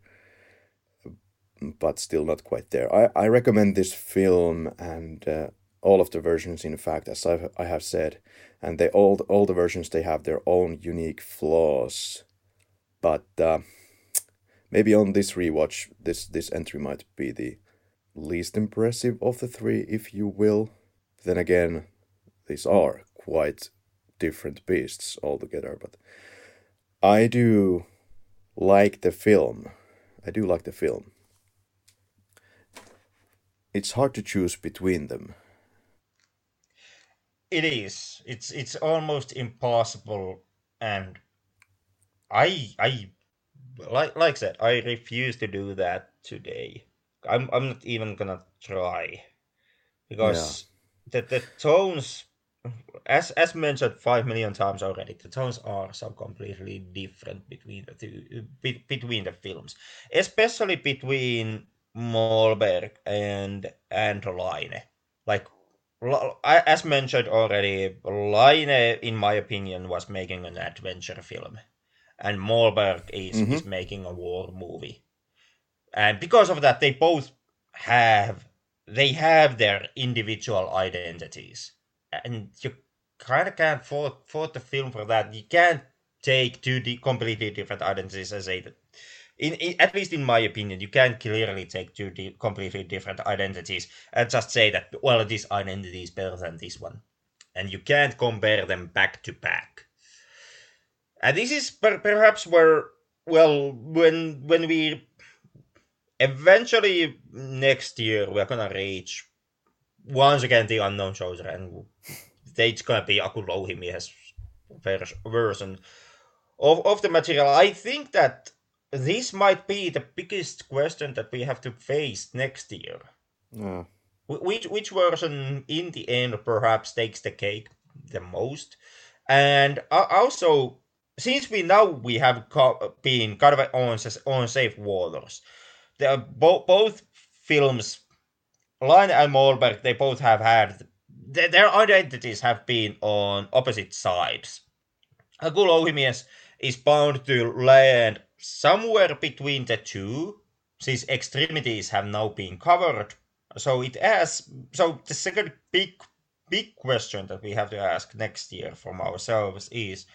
but still not quite there. I, I recommend this film and uh, all of the versions, in fact, as I've, I have said, and they all all the versions they have their own unique flaws. But uh, maybe on this rewatch, this this entry might be the least impressive of the three, if you will. Then again, these are quite different beasts altogether. But I do like the film. I do like the film. It's hard to choose between them it is. It's it's almost impossible, and I I like like I said, I refuse to do that today. I'm I'm not even gonna try because yeah. the the tones, as as mentioned five million times already, the tones are so completely different between the two be, between the films, especially between Mollberg and and. Like as mentioned already, Laine, in my opinion, was making an adventure film, and Mollberg is, mm-hmm. is making a war movie. And because of that, they both have they have their individual identities, and you kind of can't fault, fault the film for that. You can't take two di- completely different identities and say that in, in, at least in my opinion, you can clearly take two di- completely different identities and just say that well, this identity is better than this one, and you can't compare them back to back. And this is per- perhaps where well, when when we eventually next year we're gonna reach once again the unknown soldier, and it's gonna be Aku Louhimies version of of the material. I think that this might be the biggest question that we have to face next year. Yeah. Which which version in the end perhaps takes the cake the most, and also since we now we have been kind of on on safe waters, are bo- both films, Laine and Mollberg, they both have had th- their identities have been on opposite sides. Aku Louhimies is bound to land somewhere between the two, since extremities have now been covered. So it has so the second big big question that we have to ask next year from ourselves is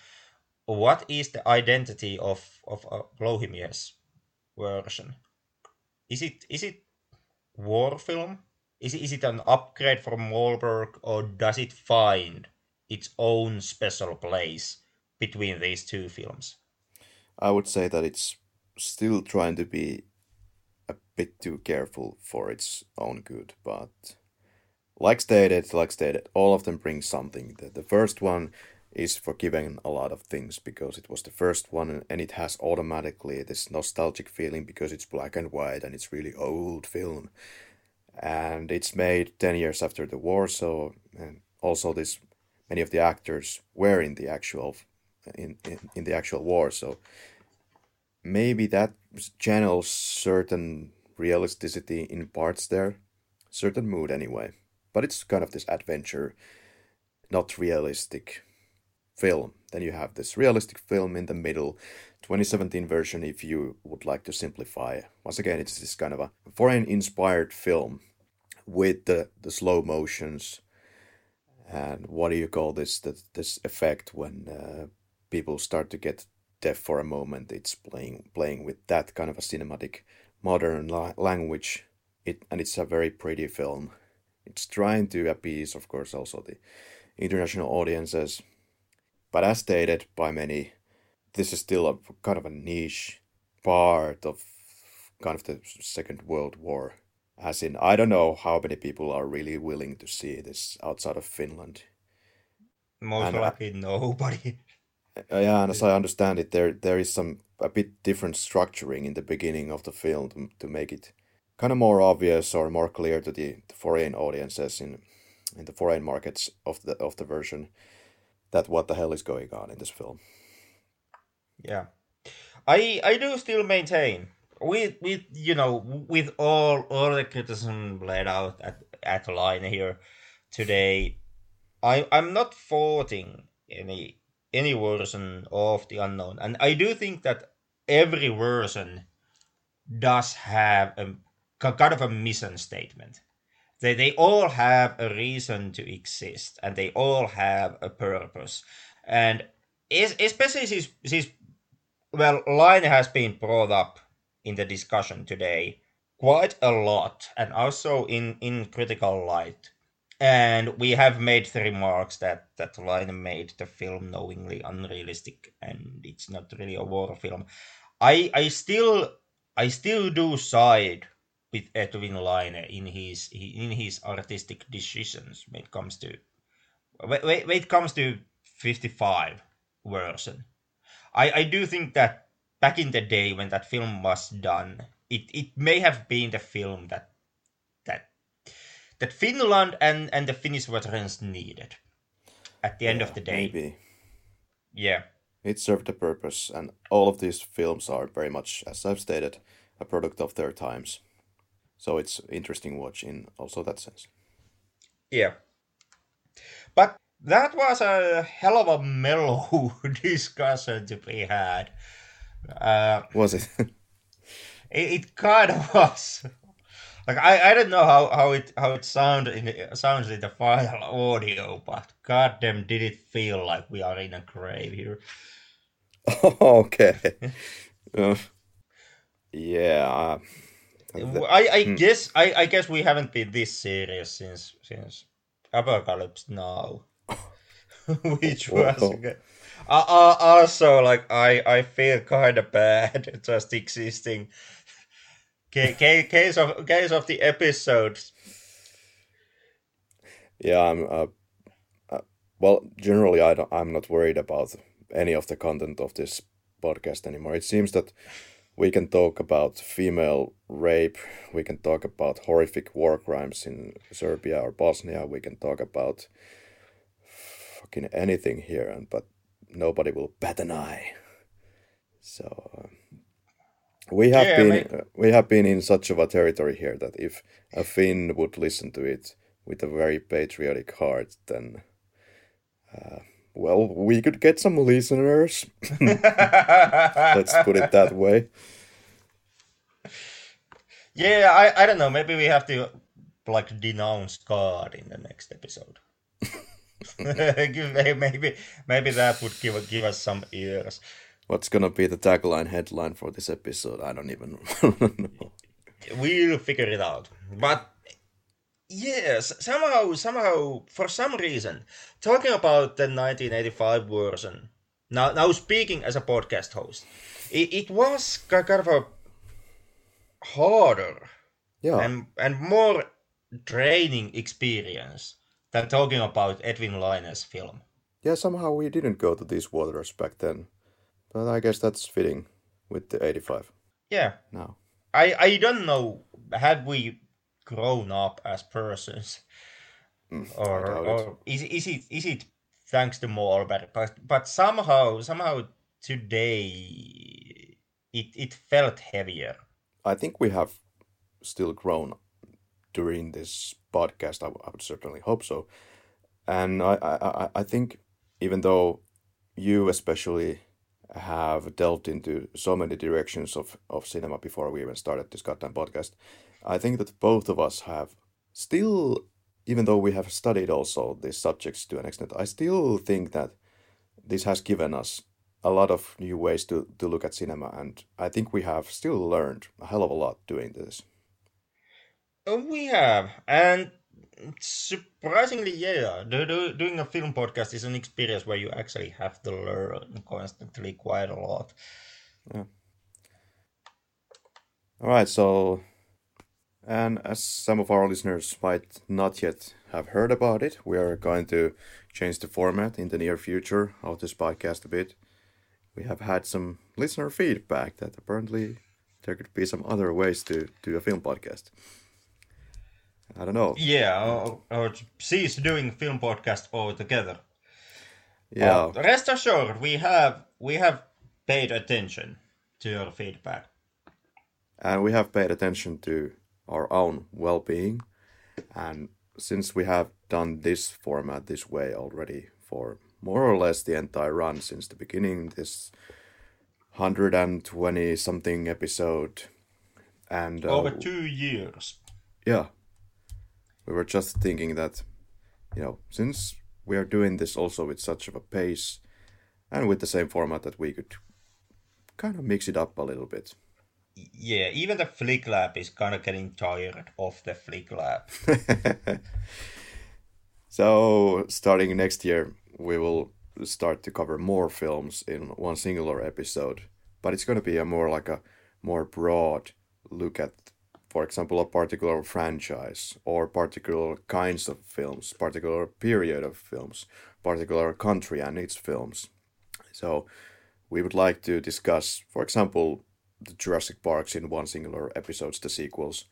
what is the identity of of uh, version? Is it is it war film? Is it, is it an upgrade from Mollberg or does it find its own special place between these two films? I would say that it's still trying to be a bit too careful for its own good, but like stated, like stated, all of them bring something. The, the first one is forgiving a lot of things because it was the first one and it has automatically this nostalgic feeling because it's black and white and it's really old film. And it's made 10 years after the war so and also this many of the actors were in the actual in, in, in the actual war so maybe that channels certain realisticity in parts there certain mood anyway. But it's kind of this adventure not realistic film. Then you have this realistic film in the middle 2017 version if you would like to simplify. Once again it's this kind of a foreign inspired film with the, the slow motions. And what do you call this this, this effect when uh, people start to get deaf for a moment? It's playing playing with that kind of a cinematic modern la- language. It and it's a very pretty film. It's trying to appease of course also the international audiences but as stated by many this is still a kind of a niche part of kind of the second world war as in, I don't know how many people are really willing to see this outside of Finland. Most And, likely nobody. Uh, yeah, and as I understand it, there there is some a bit different structuring in the beginning of the film to, to make it kind of more obvious or more clear to the, the foreign audiences in in the foreign markets of the of the version that what the hell is going on in this film. Yeah, I I do still maintain with with you know with all all the criticism laid out at at Laine here today. I I'm not faulting any any version of the unknown, and I do think that every version does have a kind of a mission statement. They they all have a reason to exist, and they all have a purpose, and especially since since well, Laine has been brought up in the discussion today quite a lot, and also in in critical light. And we have made the remarks that that Laine made the film knowingly unrealistic, and it's not really a war film. I I still I still do side with Edwin Laine in his in his artistic decisions when it comes to when, when it comes to 55 version. I, I do think that back in the day when that film was done, it, it may have been the film that that that Finland and, and the Finnish veterans needed at the end of the day. Maybe. Yeah. It served a purpose, and all of these films are very much, as I've stated, a product of their times. So it's interesting watch in also that sense. Yeah. But that was a hell of a mellow discussion to be had. Uh, Was it? it, it kind of was. Like I, I don't know how, how it how it sound in sounds in the final audio, but goddamn, did it feel like we are in a grave here? okay. Uh, yeah. I, I guess I, I guess we haven't been this serious since since Apocalypse Now, which was uh, uh, also like I I feel kind of bad just existing. Ca- ca- case of case of the episodes. yeah. I'm. Uh, uh, well, generally, I don't, I'm not worried about any of the content of this podcast anymore. It seems that we can talk about female rape. We can talk about horrific war crimes in Serbia or Bosnia. We can talk about fucking anything here, and but nobody will bat an eye. So, uh, We have Yeah, been uh, we have been in such of a territory here that if a Finn would listen to it with a very patriotic heart, then uh, well, we could get some listeners. Let's put it that way. Yeah, I, I don't know. Maybe we have to like denounce God in the next episode. Maybe maybe that would give give us some ears. What's gonna be the tagline headline for this episode? I don't even know. We'll figure it out. But yes, somehow somehow for some reason, talking about the 1985 version. Now now speaking as a podcast host, it, it was kind of a harder Yeah, and and more draining experience than talking about Edwin Laine's film. yeah. Somehow we didn't go to these waters back then, but I guess that's fitting with the eighty-five Yeah, now. I I don't know. Had we grown up as persons, mm, or doubt it. or is is it is it thanks to Mollberg? But but somehow somehow today it it felt heavier. I think we have still grown during this podcast. I, w- I would certainly hope so. And I, I, I- I think even though you especially have delved into so many directions of, of cinema before we even started this goddamn podcast, I think that both of us have still, even though we have studied also these subjects to an extent, I still think that this has given us a lot of new ways to, to look at cinema, and I think we have still learned a hell of a lot doing this. Uh, We have, and surprisingly, yeah, do, do, doing a film podcast is an experience where you actually have to learn constantly quite a lot. All right, so, and as some of our listeners might not yet have heard about it, we are going to change the format in the near future of this podcast a bit. We have had some listener feedback that apparently there could be some other ways to do a film podcast. I don't know. Yeah, or, or cease doing film podcast altogether. Yeah, But rest assured, we have we have paid attention to your feedback. and we have paid attention to our own well-being. And since we have done this format this way already for more or less the entire run since the beginning this 120 something episode and uh, Over two years. yeah. We were just thinking that you know since we are doing this also with such of a pace and with the same format that we could kind of mix it up a little bit Yeah, even the Flick Lab is kind of getting tired of the Flick Lab. So, starting next year, we will start to cover more films in one singular episode, but it's going to be a more like a more broad look at, for example, a particular franchise or particular kinds of films, particular period of films, particular country and its films. So, we would like to discuss, for example, the Jurassic Parks in one singular episodes, the sequels.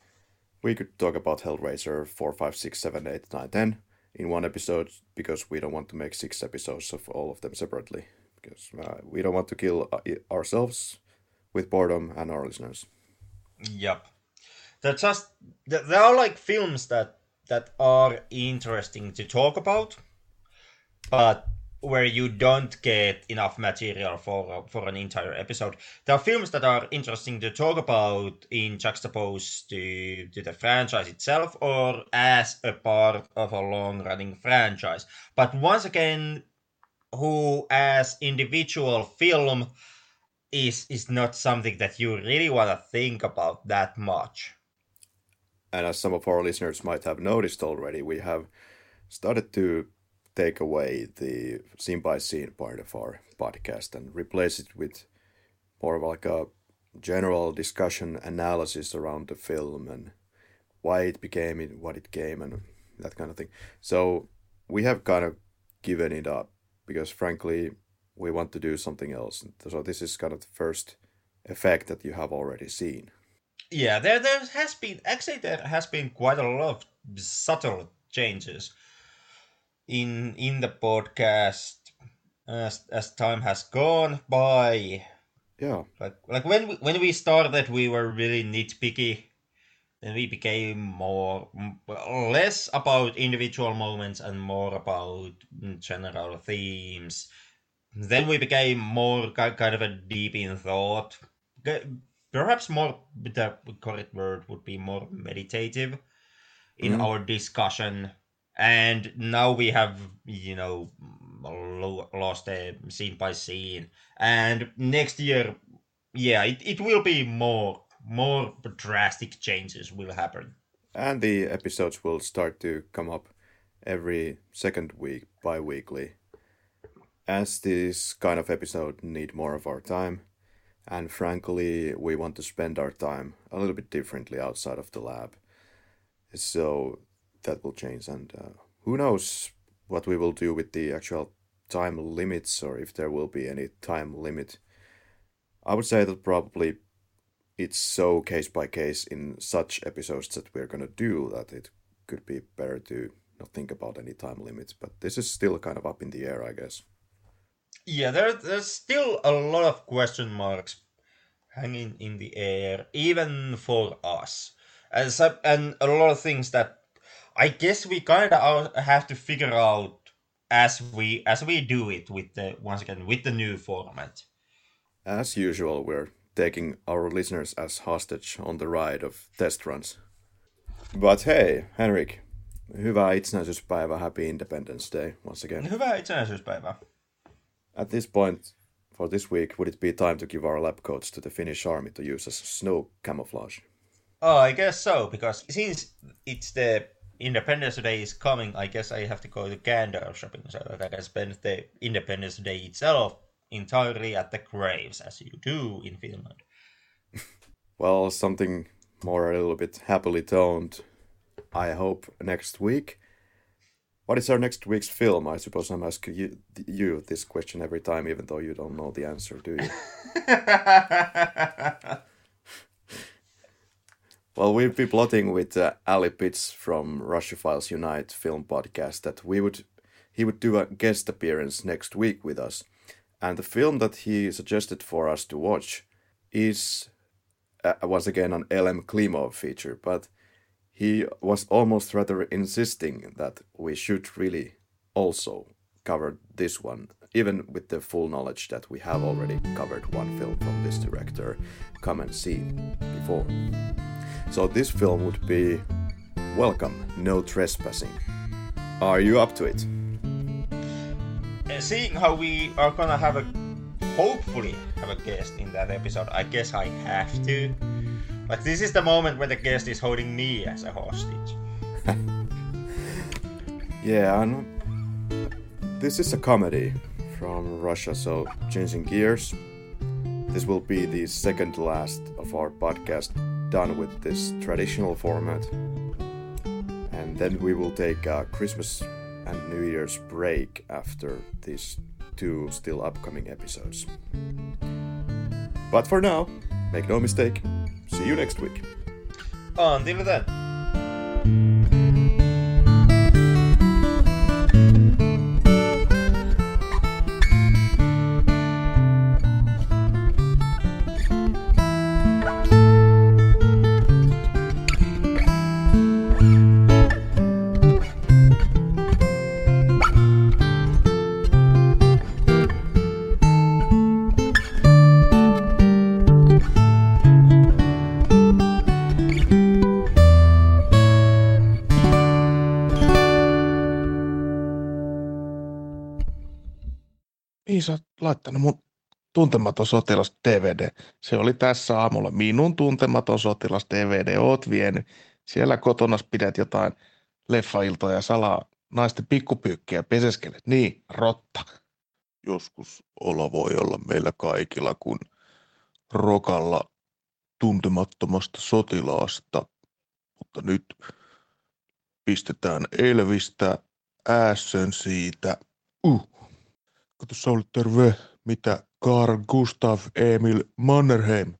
We could talk about Hellraiser 4, 5, 6, 7, 8, 9, 10 in one episode because we don't want to make six episodes of all of them separately because uh, we don't want to kill uh, ourselves with boredom and our listeners. Yep. They're just th- there are like films that that are interesting to talk about, but where you don't get enough material for for an entire episode. There are films that are interesting to talk about in juxtaposed to to the franchise itself or as a part of a long running franchise. But once again, who as individual film is is not something that you really want to think about that much. And as some of our listeners might have noticed already, we have started to take away the scene by scene part of our podcast and replace it with more of like a general discussion analysis around the film and why it became it, what it came, and that kind of thing. So we have kind of given it up because, frankly, we want to do something else. So this is kind of the first effect that you have already seen. Yeah, there there has been actually there has been quite a lot of subtle changes in in the podcast as as time has gone by. Yeah. Like like when we, when we started, we were really nitpicky. Then we became more less about individual moments and more about mm, general themes. Then we became more ki- kind of a deep in thought. Perhaps more the correct word would be more meditative in Mhm. our discussion. And now we have, you know, lost a scene by scene and next year yeah it, it will be more more drastic changes will happen And the episodes will start to come up every second week, bi weekly. As this kind of episode need more of our time, and frankly, we want to spend our time a little bit differently outside of the lab. So that will change, and uh, who knows what we will do with the actual time limits or if there will be any time limit. I would say that probably it's so case by case in such episodes that we're gonna do that it could be better to not think about any time limits. But this is still kind of up in the air, I guess. yeah there, there's still a lot of question marks hanging in the air even for us and, some, and a lot of things that i guess we kind of have to figure out as we as we do it with the once again with the new format As usual, we're taking our listeners as hostage on the ride of test runs. But hey, Henrik, hyvää itsenäisyyspäivä, happy Independence Day once again. hyvää itsenäisyyspäivää At this point, for this week, would it be time to give our lab coats to the Finnish army to use as snow camouflage? Oh, I guess so, because since it's the Independence Day is coming, I guess I have to go to Gander shopping so that I can spend the Independence Day itself entirely at the graves, as you do in Finland. Well, something more a little bit happily toned, I hope, next week. What is our next week's film? I suppose I'm asking you, you this question every time, even though you don't know the answer, do you? Well, we'll be plotting with uh, Ali Pitts from Russia Files Unite film podcast that we would he would do a guest appearance next week with us, and the film that he suggested for us to watch is uh, once again an Elem Klimov feature, but he was almost rather insisting that we should really also cover this one, even with the full knowledge that we have already covered one film from this director, Come and See, before. So this film would be Welcome, No Trespassing. Are you up to it? And seeing how we are gonna have a hopefully have a guest in that episode, I guess I have to. Like this is the moment when the guest is holding me as a hostage. Yeah, and this is a comedy from Russia, so changing gears. This will be the second last of our podcast done with this traditional format. And then we will take a Christmas and New Year's break after these two still upcoming episodes. But for now, make no mistake, see you next week. Until then. Laittanut mun tuntematon sotilas DVD? Se oli tässä aamulla. Minun tuntematon sotilas DVD. Oot vienyt. Siellä kotona pidät jotain leffailtoja salaa naisten pikkupyykkiä peseskelet. Niin, rotta. Joskus olo voi olla meillä kaikilla, kun rokalla tuntemattomasta sotilaasta. Mutta nyt pistetään Elvistä äässön siitä. Uh. Kato Sauli, terve. Mitä Carl Gustav Emil Mannerheim?